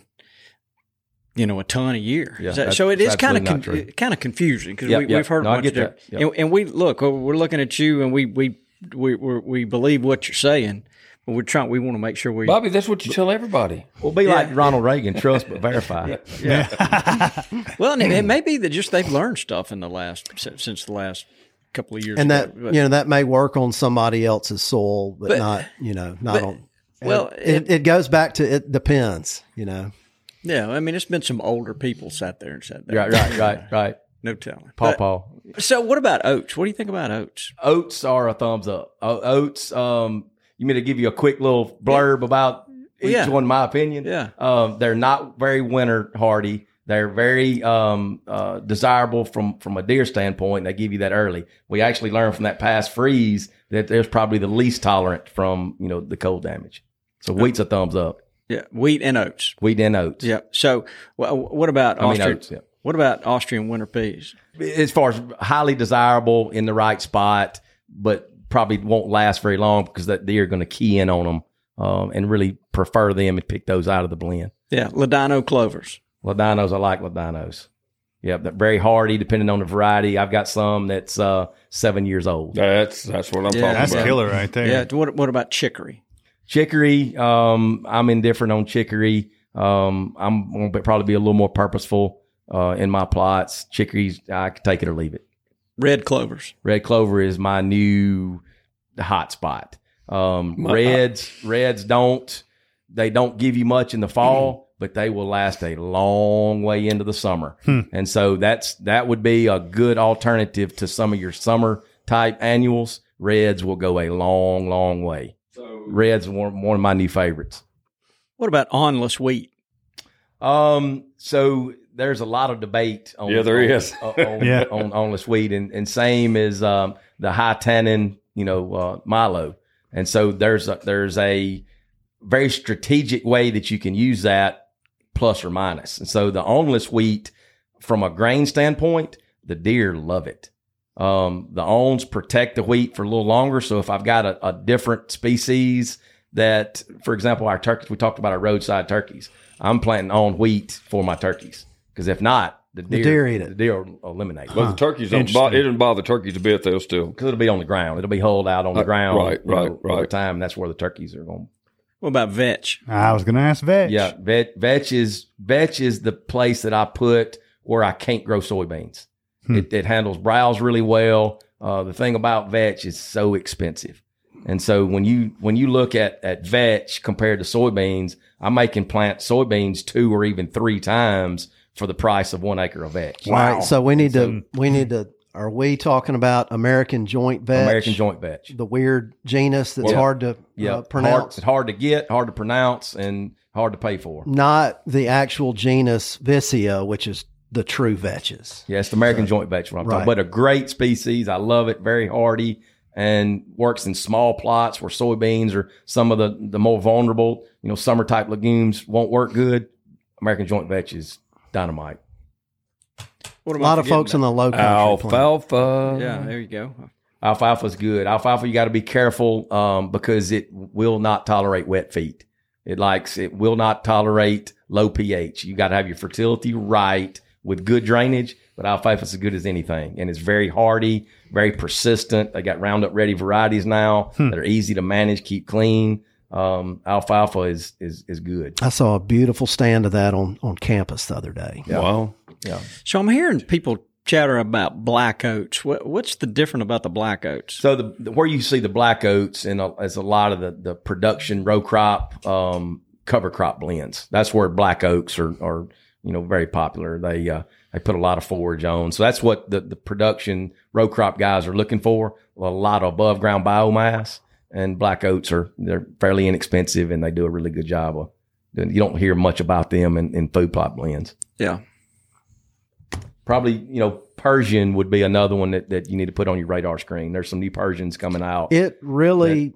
You know, a ton a year. Yeah, that- so it is kind of absolutely not true. kind of confusing because Yep, we, yep. we've heard No, a I bunch of that. Yep. and, and we look, oh, we're looking at you, and we we we we believe what you're saying, but we're trying. We want to make sure we Bobby, that's what you tell everybody. Well, be like Ronald Reagan, trust but verify. [LAUGHS] Yeah. [LAUGHS] Well, and it, it may be that just they've learned stuff in the last since the last couple of years and ago. that but- you know that may work on somebody else's soil, but, But- not you know not but- on. well, it, it goes back to it depends. You know, yeah, I mean, it's been some older people sat there and said that. Right, right, right, [LAUGHS] right. No telling. Paw But- paw. So, what about oats? What do you think about oats? Oats are a thumbs up. O- Oats. Um, you mean to give you a quick little blurb about each Yeah. one? My opinion. Yeah. Um, they're not very winter hardy. They're very um, uh, desirable from from a deer standpoint. They give you that early. We actually learned from that past freeze that there's probably the least tolerant from you know the cold damage. So wheat's a thumbs up. Yeah, wheat and oats. Wheat and oats. Yeah. So, wha- what about I mean Austrian? oats. Yeah. What about Austrian winter peas? as far as highly desirable in the right spot, but probably won't last very long because that deer are going to key in on them um, and really prefer them and pick those out of the blend. Yeah, Ladino clovers. Ladinos, I like Ladinos. Yeah, they're very hardy depending on the variety. I've got some that's uh, seven years old. That's that's what I'm Yeah, talking That's about. That's killer right there. Yeah. What What about chicory? Chicory, um, I'm indifferent on chicory. Um, I'm going to probably be a little more purposeful uh, in my plots. Chicories, I can take it or leave it. Red clovers. Red clover is my new hot spot. Um, reds, reds don't they don't give you much in the fall, but they will last a long way into the summer. And so that's that would be a good alternative to some of your summer type annuals. Reds will go a long, long way. Reds are one, one of my new favorites. What about awnless wheat? Um, so there's a lot of debate on Yeah, there on, is. on, [LAUGHS] on, Yeah. on, on the wheat and, and same as um, the high tannin, you know, uh, Milo. And so there's a, there's a very strategic way that you can use that plus or. And so the awnless wheat from a grain standpoint, the deer love it. Um, the awns protect the wheat for a little longer. So if I've got a, a different species that, for example, our turkeys, we talked about our roadside turkeys. I'm planting on wheat for my turkeys because if not, the deer, deer eat it. The deer will eliminate it But the turkeys don't. Bo- it doesn't bother turkeys a bit. They'll still. because it'll be on the ground. It'll be hulled out on the Uh, ground. right, you know, right, Over right. time, that's where the turkeys are going. What about vetch? I was going to ask Vetch. Yeah, vet, vetch is vetch is the place that I put where I can't grow soybeans. It, it handles browse really well. Uh, the thing about vetch is so expensive, and so when you when you look at at vetch compared to soybeans, I may can plant soybeans two or even three times for the price of one acre of vetch. Right, So we need to we need to. Are we talking about American joint vetch? American joint vetch. the weird genus that's Well, hard to Yeah, uh, hard, pronounce. it's hard to get, hard to pronounce, and hard to pay for. Not the actual genus Vicia, which is the true vetches. Yeah, it's the American joint vetch. What I'm Right. talking, but a great species. I love it. Very hardy and works in small plots where soybeans or some of the the more vulnerable, you know, summer type legumes won't work good. American joint vetch is dynamite. What A lot of folks in the low country. plant. Alfalfa. Yeah, there you go. Alfalfa is good. Alfalfa, you got to be careful um, because it will not tolerate wet feet. It likes it will not tolerate low pH. You got to have your fertility right with good drainage. But alfalfa is as good as anything, and it's very hardy, very persistent. They got Roundup ready varieties now that are easy to manage, keep clean. Um, alfalfa is is is good. I saw a beautiful stand of that on, on campus the other day. Wow. Yeah. So I'm hearing people chatter about black oats. What, what's the different about the black oats? So the, the where you see the black oats and as a lot of the the production row crop um, cover crop blends. That's where black oats are are you know very popular. They uh, they put a lot of forage on. So that's what the the production row crop guys are looking for. A lot of above ground biomass and black oats are they're fairly inexpensive and they do a really good job of. doing- You don't hear much about them in, in food plot blends. Yeah. Probably, you know, Persian would be another one that, that you need to put on your radar screen. There's some new Persians coming out. It really,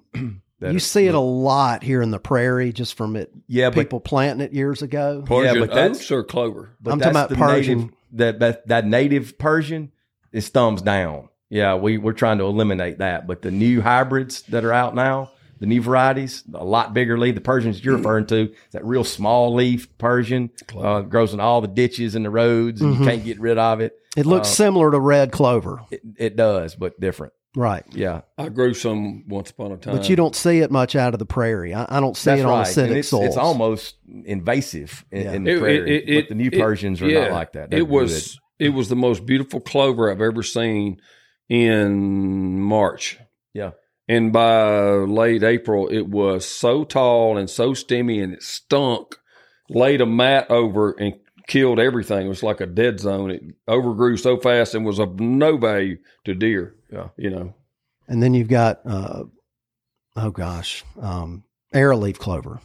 that [CLEARS THROAT] you are- see it a lot here in the prairie just from it. Yeah, but people planting it years ago. Persian but that's- oats or clover. But I'm talking about the Persian. Native, that, that that native Persian is thumbs down. Yeah, we we're trying to eliminate that. But the new hybrids that are out now, the new varieties, a lot bigger leaf. The Persians you're referring to, that real small leaf Persian, uh, grows in all the ditches and the roads, and you can't get rid of it. It looks Uh, similar to red clover, It, it does, but different. right? Yeah, I grew some once upon a time. But you don't see it much out of the prairie. I, I don't see that's it on right. acidic And it's, soils. it's almost invasive in, Yeah. in the prairie. but the new Persians are yeah, not like that. They're It was it was the most beautiful clover I've ever seen. In March. Yeah. And by late April, it was so tall and so stemmy and it stunk. Laid a mat over and killed everything. It was like a dead zone. It overgrew so fast and was of no value to deer. Yeah. You know, And then you've got, uh, oh gosh, um, arrowleaf clover.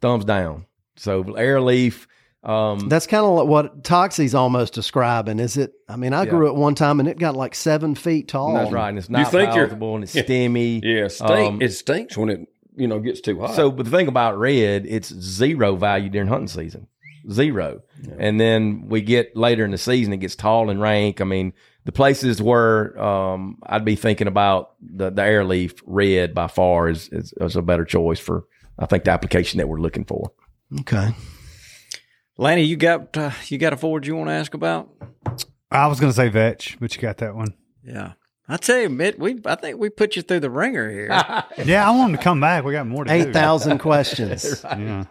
Thumbs down. So air leaf. Um, That's kind of what Toxey's almost describing. Is it? I mean, I Yeah. grew it one time and it got like seven feet tall. that's right. And it's You not think you're- palatable and it's Yeah. stemmy. yeah, it, stink, Um, it stinks when it, you know, gets too hot. So, but the thing about red, it's zero value during hunting season, zero. And then we get later in the season, it gets tall and rank. I mean, the places where um, I'd be thinking about the the air leaf red by far is, is is a better choice for I think the application that we're looking for. Okay. Lanny, you got uh, you got a forward you want to ask about? I was going to say vetch, but you got that one. Yeah, I tell you, Mitt, we I think we put you through the ringer here. [LAUGHS] Yeah, I want him to come back. We got more to do. Eight thousand questions. [LAUGHS] Yeah.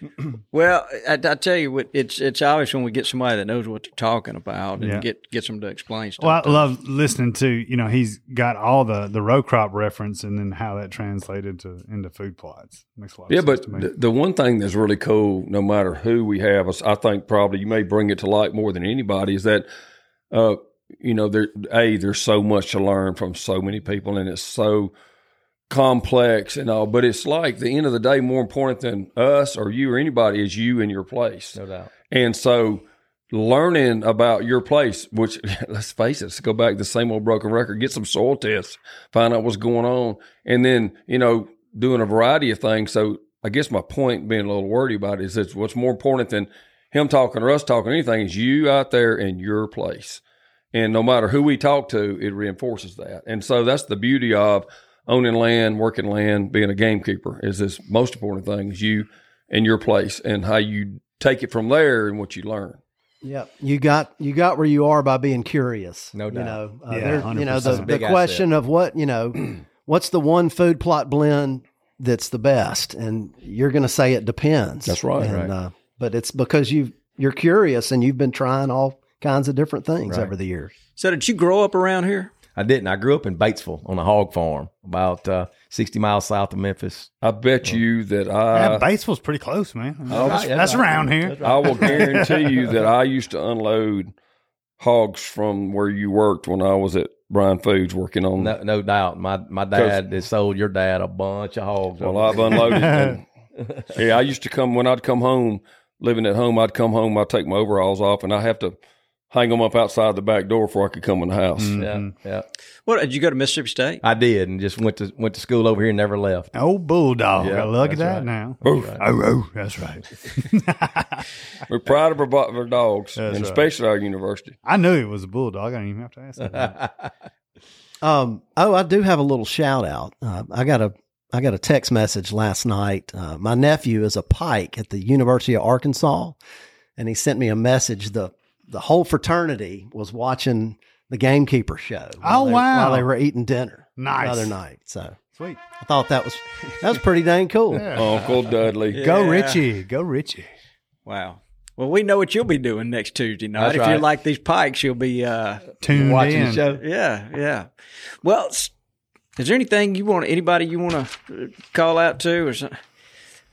[CLEARS THROAT] well, I, I tell you, what, it's it's obvious when we get somebody that knows what they're talking about and Yeah. get gets them to explain stuff. Well, I to us. love listening to you know he's got all the the row crop reference and then how that translated to into food plots makes a lot. Of Yeah, sense but to me. the, the one thing that's really cool, no matter who we have, I think probably you may bring it to light more than anybody, is that, uh, you know, there, A, there's so much to learn from so many people and it's so complex and all, but it's like the end of the day, more important than us or you or anybody is you and your place. No doubt. And so learning about your place, which [LAUGHS] let's face it, let's go back to the same old broken record, get some soil tests, find out what's going on, and then, you know, doing a variety of things. So I guess my point being a little wordy about it is that what's more important than him talking or us talking anything is you out there in your place. And no matter who we talk to, it reinforces that. And so that's the beauty of owning land, working land, being a gamekeeper is this most important thing is you and your place and how you take it from there and what you learn. Yep. You got you got where you are by being curious. No You doubt. know, uh, Yeah, you know the, the big question of what you know, [CLEARS THROAT] what's the one food plot blend that's the best, and you're going to say it depends. That's right, And, right. Uh, but it's because you you're curious and you've been trying all kinds of different things Right. over the years. so did you grow up around here? I didn't. I grew up in Batesville on a hog farm, about uh, sixty miles south of Memphis. I bet you that yeah, I Batesville's pretty close, man. Oh, that's, yeah, that's right. around here. I will guarantee you that I used to unload hogs from where you worked when I was at Bryan Foods working on. No, no doubt. My my dad has sold your dad a bunch of hogs. Well, I've unloaded. and, [LAUGHS] yeah, I used to come when I'd come home, living at home. I'd come home. I'd take my overalls off, and I have to hang them up outside the back door before I could come in the house. yeah, yeah. What did you go to Mississippi State? I did, and just went to went to school over here, and never left. Oh, bulldog! Yeah, Look at that right. now. Oof. Oh, oh, that's right. [LAUGHS] We're proud of our, bo- our dogs, That's and right. especially our university. I knew it was a bulldog. I didn't even have to ask that. [LAUGHS] Um, oh, I do have a little shout out. Uh, I got a I got a text message last night. Uh, my nephew is a pike at the University of Arkansas, and he sent me a message. the The whole fraternity was watching the Gamekeeper show. Oh, they- wow. While they were eating dinner Nice. the other night, so Sweet. I thought that was that was pretty dang cool. Uncle Dudley. [LAUGHS] Go Yeah. Richie. Go Richie. Wow. Well, we know what you'll be doing next Tuesday night. That's if you're like these pikes, you'll be uh, Tuned Watching in. the show. Yeah, yeah. Well, is there anything you want? Anybody you want to call out to, or something?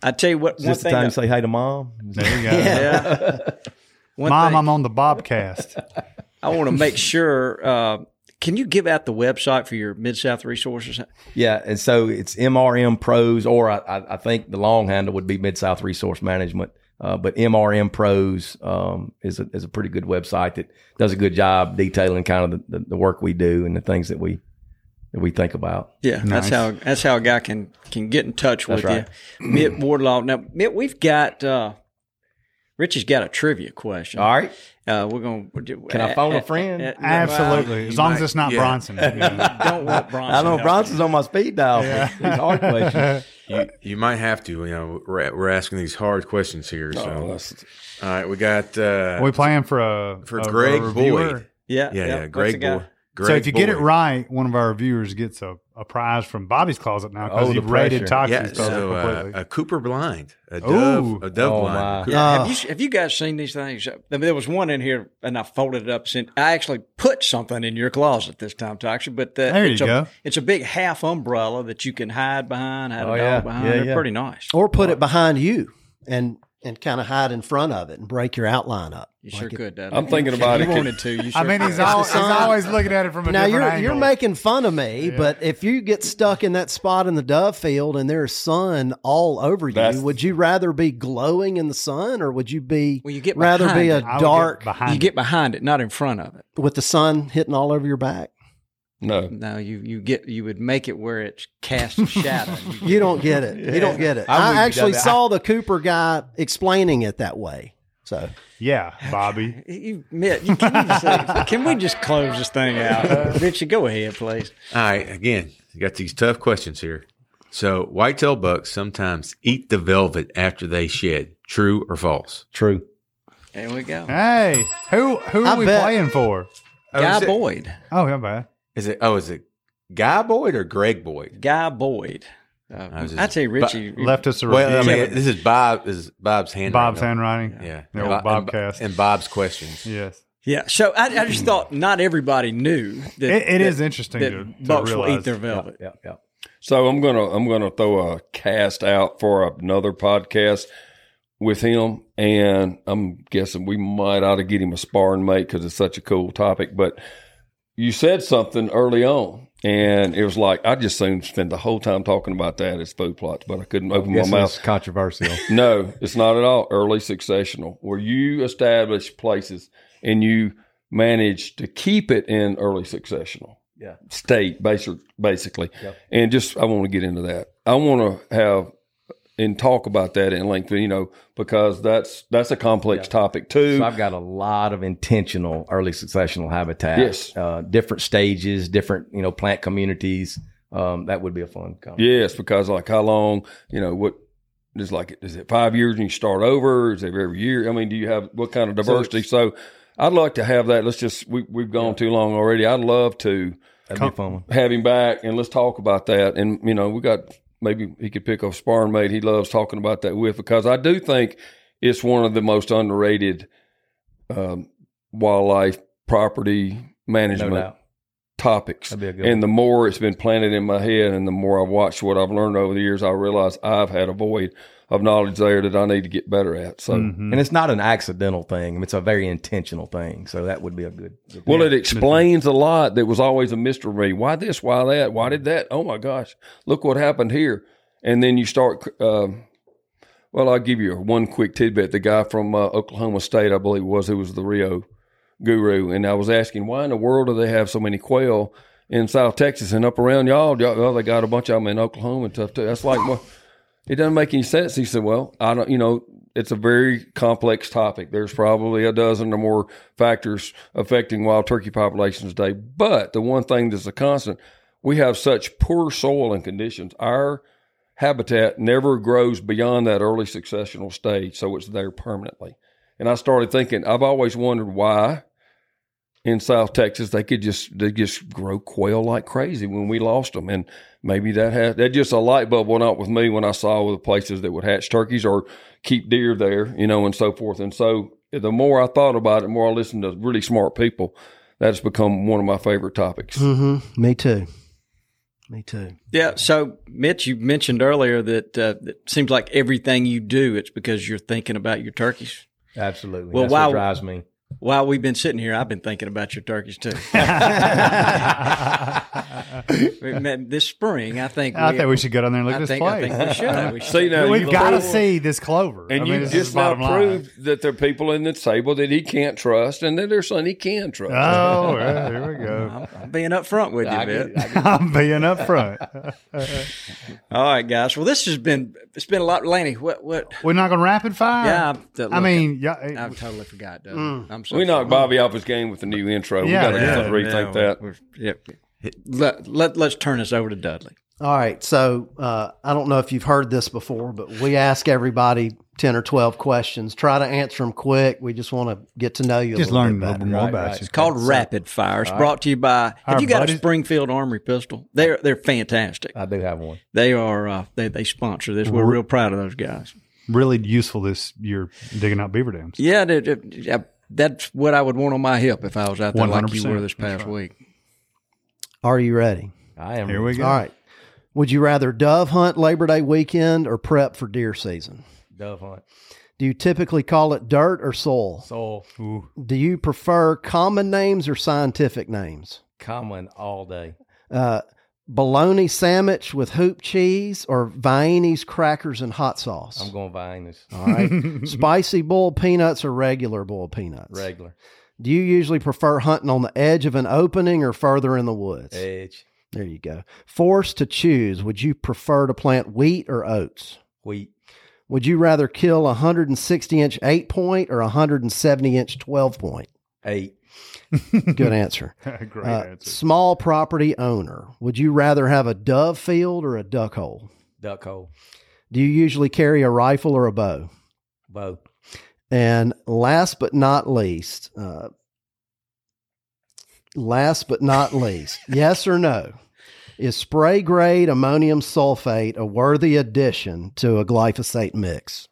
I tell you what what. Is one this the thing. time to say hey to mom? There you go. [LAUGHS] yeah. [LAUGHS] One Mom, thing I'm on the Bobcast. [LAUGHS] I want to make sure. Uh, can you give out the website for your Mid South Resources? Yeah, and so it's MRM Pros, or I, I I think the long handle would be Mid South Resource Management. Uh, but MRM Pros um, is a is a pretty good website that does a good job detailing kind of the, the, the work we do and the things that we that we think about. Yeah, that's how that's how a guy can can get in touch with That's you. Mitt Wardlaw. Now, Mitt, we've got uh, Richie's got a trivia question. All right, Uh, we're gonna. Can I phone a friend? Absolutely. As long as it's not yeah. Bronson. Yeah. [LAUGHS] Don't want Bronson. I know. Bronson's on my speed dial. Yeah. These hard questions. [LAUGHS] You, you might have to. You know, we're, we're asking these hard questions here. So, Oh, all right, we got uh, Are we playing for a for a- a Greg reviewer? Boyd. Yeah, Yeah, yeah, What's Greg the guy? So if you get it right, one of our viewers gets a, a prize from Bobby's Closet now because Oh, the you've rated pressure. Toxic yeah, Stuff so uh, a Cooper blind, a Ooh. dove, a dove Oh, blind. Yeah, Ah. have you have you guys seen these things? I mean, there was one in here, and I folded it up. Since I actually put something in your closet this time, Toxey. But uh, There you it's a, go. It's a big half umbrella that you can hide behind, hide a Oh, dog yeah. behind. Yeah, They're yeah. pretty nice. or put it behind you and and kind of hide in front of it and break your outline up. You Like sure it- could. Dad. I'm thinking about you it. Could- wanted to. You [LAUGHS] sure I mean, he's, al- he's always looking at it from a Now different you're angle. you're making fun of me, but if you get stuck in that spot in the dove field and there's sun all over you, That's- would you rather be glowing in the sun or would you be Well, you get rather be a it. I get dark behind you it. get behind it, not in front of it. with the sun hitting all over your back? No. No, you you get you would make it where it casts a shadow. You [LAUGHS] You don't get it. You don't get it. I'm I actually Doug. saw the Cooper guy explaining it that way. So Yeah, Bobby. [LAUGHS] You, Mitt, you, can, you say, can we just close this thing out? [LAUGHS] Richard, go ahead, please. All right, again, you got these tough questions here. So, whitetail bucks sometimes eat the velvet after they shed. True or false? True. There we go. Hey, who who are I we bet- playing for? Oh, Guy is it- Boyd. Oh, yeah, bad. Is it? Oh, is it Guy Boyd or Greg Boyd? Guy Boyd. Uh, I was just- I tell you, Richie. Left us a review. Well, I mean, this is Bob. Is Bob's handwriting. Bob's handwriting. Yeah, The old And- Bobcast. and Bob's questions. yes. yeah. So I, I just thought not everybody knew that It, it that, is interesting that to, to bucks will eat their velvet. Yeah, yeah. So I'm gonna I'm gonna throw a cast out for another podcast with him, and I'm guessing we might ought to get him a sparring mate because it's such a cool topic. But you said something early on, and it was like I just soon spent the whole time talking about that as food plots, but I couldn't open my Guess mouth. it's controversial. [LAUGHS] No, it's not at all early successional, where you establish places and you manage to keep it in early successional Yeah. state, basic, basically. Yep. And just, I want to get into that. I want to have and talk about that in length, you know, because that's that's a complex topic too. So I've got a lot of intentional early successional habitat. Yes. Uh, different stages, different, you know, plant communities. Um, that would be a fun conversation. Yes, because like how long, you know, what is like is it five years and you start over? Is it every year? I mean, do you have what kind of diversity? So, I'd like to have that. Let's just we we've gone too long already. I'd love to That'd be a fun one. have him back and let's talk about that. And you know, we got maybe he could pick a sparring mate he loves talking about that with because I do think it's one of the most underrated um, wildlife property management doubt. topics. That'd be a good And the more it's been planted in my head, and the more I've watched what I've learned over the years, I realize I've had a void of knowledge there that I need to get better at. So, Mm-hmm. And it's not an accidental thing. It's a very intentional thing. So that would be a good. good well, it explains a lot that was always a mystery. Why this? Why that? Why did that? Oh my gosh! Look what happened here. And then you start. Um, well, I'll give you one quick tidbit. The guy from uh, Oklahoma State, I believe, it was who was the Rio guru, and I was asking why in the world do they have so many quail in South Texas and up around y'all? y'all well, they got a bunch of them in Oklahoma and stuff too. That's like, well, it doesn't make any sense. He said, well, I don't, you know, it's a very complex topic. There's probably a dozen or more factors affecting wild turkey populations today. But the one thing that's a constant, we have such poor soil and conditions. Our habitat never grows beyond that early successional stage, so it's there permanently. And I started thinking, I've always wondered why in South Texas they could just they just grow quail like crazy when we lost them, and maybe that had that just a light bulb went out with me when I saw the places that would hatch turkeys or keep deer there, you know, and so forth. And so the more I thought about it, the more I listened to really smart people. That's become one of my favorite topics. Mm-hmm. Me too. Me too. Yeah. So, Mitch, you mentioned earlier that uh, it seems like everything you do, it's because you're thinking about your turkeys. Absolutely. Well, That's wow. what drives me. While we've been sitting here, I've been thinking about your turkeys too. [LAUGHS] [LAUGHS] This spring, I think. I think we should go down there and look I at this think, I place. think we should. We should. See now, We've got to see this clover. And I mean, you this just now bottom line. proved that there are people in the table that he can't trust, and that there's some he can trust. Oh, well, here we go. I'm being up front with you, I get Bit. I get. [LAUGHS] I'm being up front. All right, guys. Well, this has been it's been a lot, Laney. What what? We're not going to rapid fire. Yeah, I'm- I mean, yeah, I totally forgot. Doug. Mm. I'm so we sorry. knocked Bobby off his game with the new intro. Yeah, we got to yeah, rethink Yeah, that. we're- Yep. Let, let, let's turn this over to Dudley. All right. So uh, I don't know if you've heard this before, but we ask everybody 10 or 12 questions. Try to answer them quick. We just want to get to know you Just a little learn bit a little bit more Right, about right. you. It's called Rapid Fire. It's brought to you by. Have Our you got buddies- a Springfield Armory pistol? They're they're fantastic. I do have one. They are uh, they they sponsor this. We're real proud of those guys. Really useful this year digging out beaver dams. Yeah, they- they- yeah, that's what I would want on my hip if I was out there like you 100%. were this That's past right. week. Are you ready? I am. Here we go. All right. Would you rather dove hunt Labor Day weekend or prep for deer season? Dove hunt. Do you typically call it dirt or soil? Soul Do you prefer common names or scientific names? common all day. Uh, bologna sandwich with hoop cheese or Viennese crackers and hot sauce? I'm going Viennas. All right. [LAUGHS] Spicy boiled peanuts or regular boiled peanuts? Regular. Do you usually prefer hunting on the edge of an opening or further in the woods? Edge. There you go. Forced to choose, would you prefer to plant wheat or oats? Wheat. Would you rather kill a 160 inch eight point or a 170 inch 12 point? Eight. Good answer. [LAUGHS] Great Uh, answer. small property owner, would you rather have a dove field or a duck hole? Duck hole. Do you usually carry a rifle or a bow? Bow. And last but not least, uh, last but not [LAUGHS] least, yes or no, is spray grade ammonium sulfate a worthy addition to a glyphosate mix?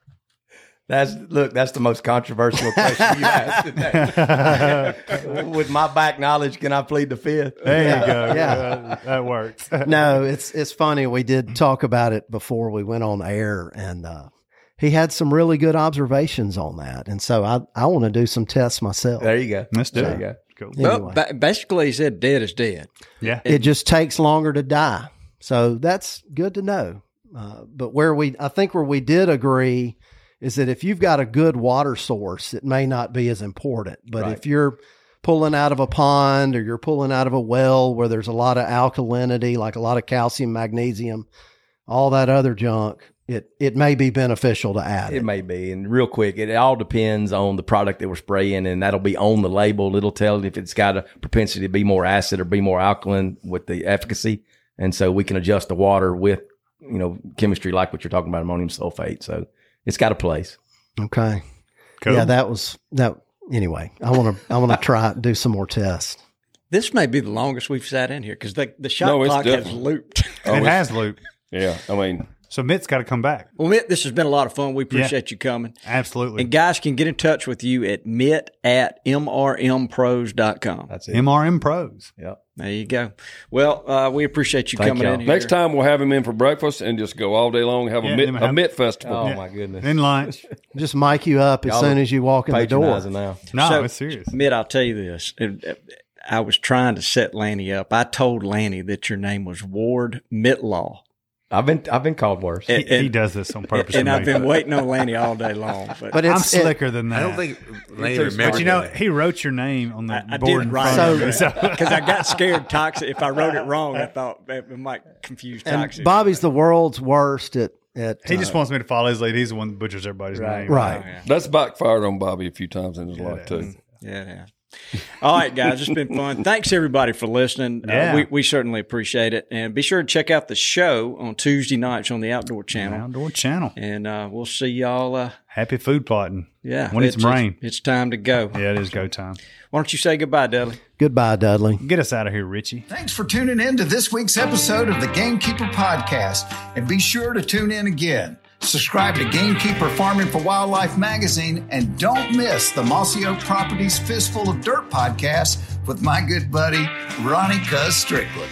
That's look. That's the most controversial question you asked today. [LAUGHS] With my back knowledge, can I plead the fifth? There you go. Yeah. Yeah, that works. [LAUGHS] No, it's it's funny. We did talk about it before we went on air, and uh, he had some really good observations on that. And so I I want to do some tests myself. There you go. Let's do There it. you go. Cool. Well, Anyway. ba- basically, he said dead is dead. Yeah. it just takes longer to die. So that's good to know. Uh, but where we, I think where we did agree is that if you've got a good water source, it may not be as important. But Right. if you're pulling out of a pond or you're pulling out of a well where there's a lot of alkalinity, like a lot of calcium, magnesium, all that other junk, it, it may be beneficial to add It it. may be, and real quick, it all depends on the product that we're spraying, and that'll be on the label. It'll tell if it's got a propensity to be more acid or be more alkaline with the efficacy, and so we can adjust the water with, you know, chemistry like what you're talking about, ammonium sulfate. So it's got a place. Okay. Cool. Yeah, that was that. Anyway, I want to I want to [LAUGHS] try do some more tests. This may be the longest we've sat in here because the, the shot No, it's clock has looped. Oh, [LAUGHS] it has looped. Yeah, I mean, So Mitt's got to come back. well, Mitt, this has been a lot of fun. We appreciate you coming. Absolutely. And guys can get in touch with you at mitt at mrmpros.com. That's it. MRM Pros. Yep. There you go. Well, uh, we appreciate you Thank coming y'all. in here. next time we'll have him in for breakfast and just go all day long, have Yeah, a, mitt, then a have- mitt festival. Oh Yeah. my goodness. In lunch. [LAUGHS] Just mic you up as Y'all soon as you walk in the door. Patronizing now. No, So- it's serious. Mitt, I'll tell you this. It- it- I was trying to set Lanny up. I told Lanny that your name was Ward Mitlaw. I've been I've been called worse. He, And- he does this on purpose. and I've been waiting on Lanny all day long. [LAUGHS] But, But I'm it's it- slicker than that. I don't think Lane takes- remembers. But you know, he wrote your name on the I, I board did in right front of me. So- [LAUGHS] So, because I got scared [LAUGHS] Toxey. If I wrote it wrong, I thought it might confuse and Toxey. Bobby's the world's worst at at. he just uh, wants me to follow his lead. He's the one that butchers everybody's Right. name. right. Oh, yeah. That's backfired on Bobby a few times in his life too. has. Yeah, it has. All right, guys, it's been fun. Thanks everybody for listening. Yeah. Uh, we, we certainly appreciate it, and be sure to check out the show on Tuesday nights on the Outdoor Channel. Outdoor channel. And uh, we'll see y'all. Uh, Happy food plotting. yeah, when need some it's- rain. It's, it's time to go. Yeah, it is go time. Why don't you say goodbye, Dudley? Goodbye, Dudley. Get us out of here, Richie. Thanks for tuning in to this week's episode of the Gamekeeper Podcast. And be sure to tune in again. Subscribe to Gamekeeper Farming for Wildlife magazine and don't miss the Mossy Oak Properties Fistful of Dirt podcast with my good buddy, Ronnie Cuz Strickland.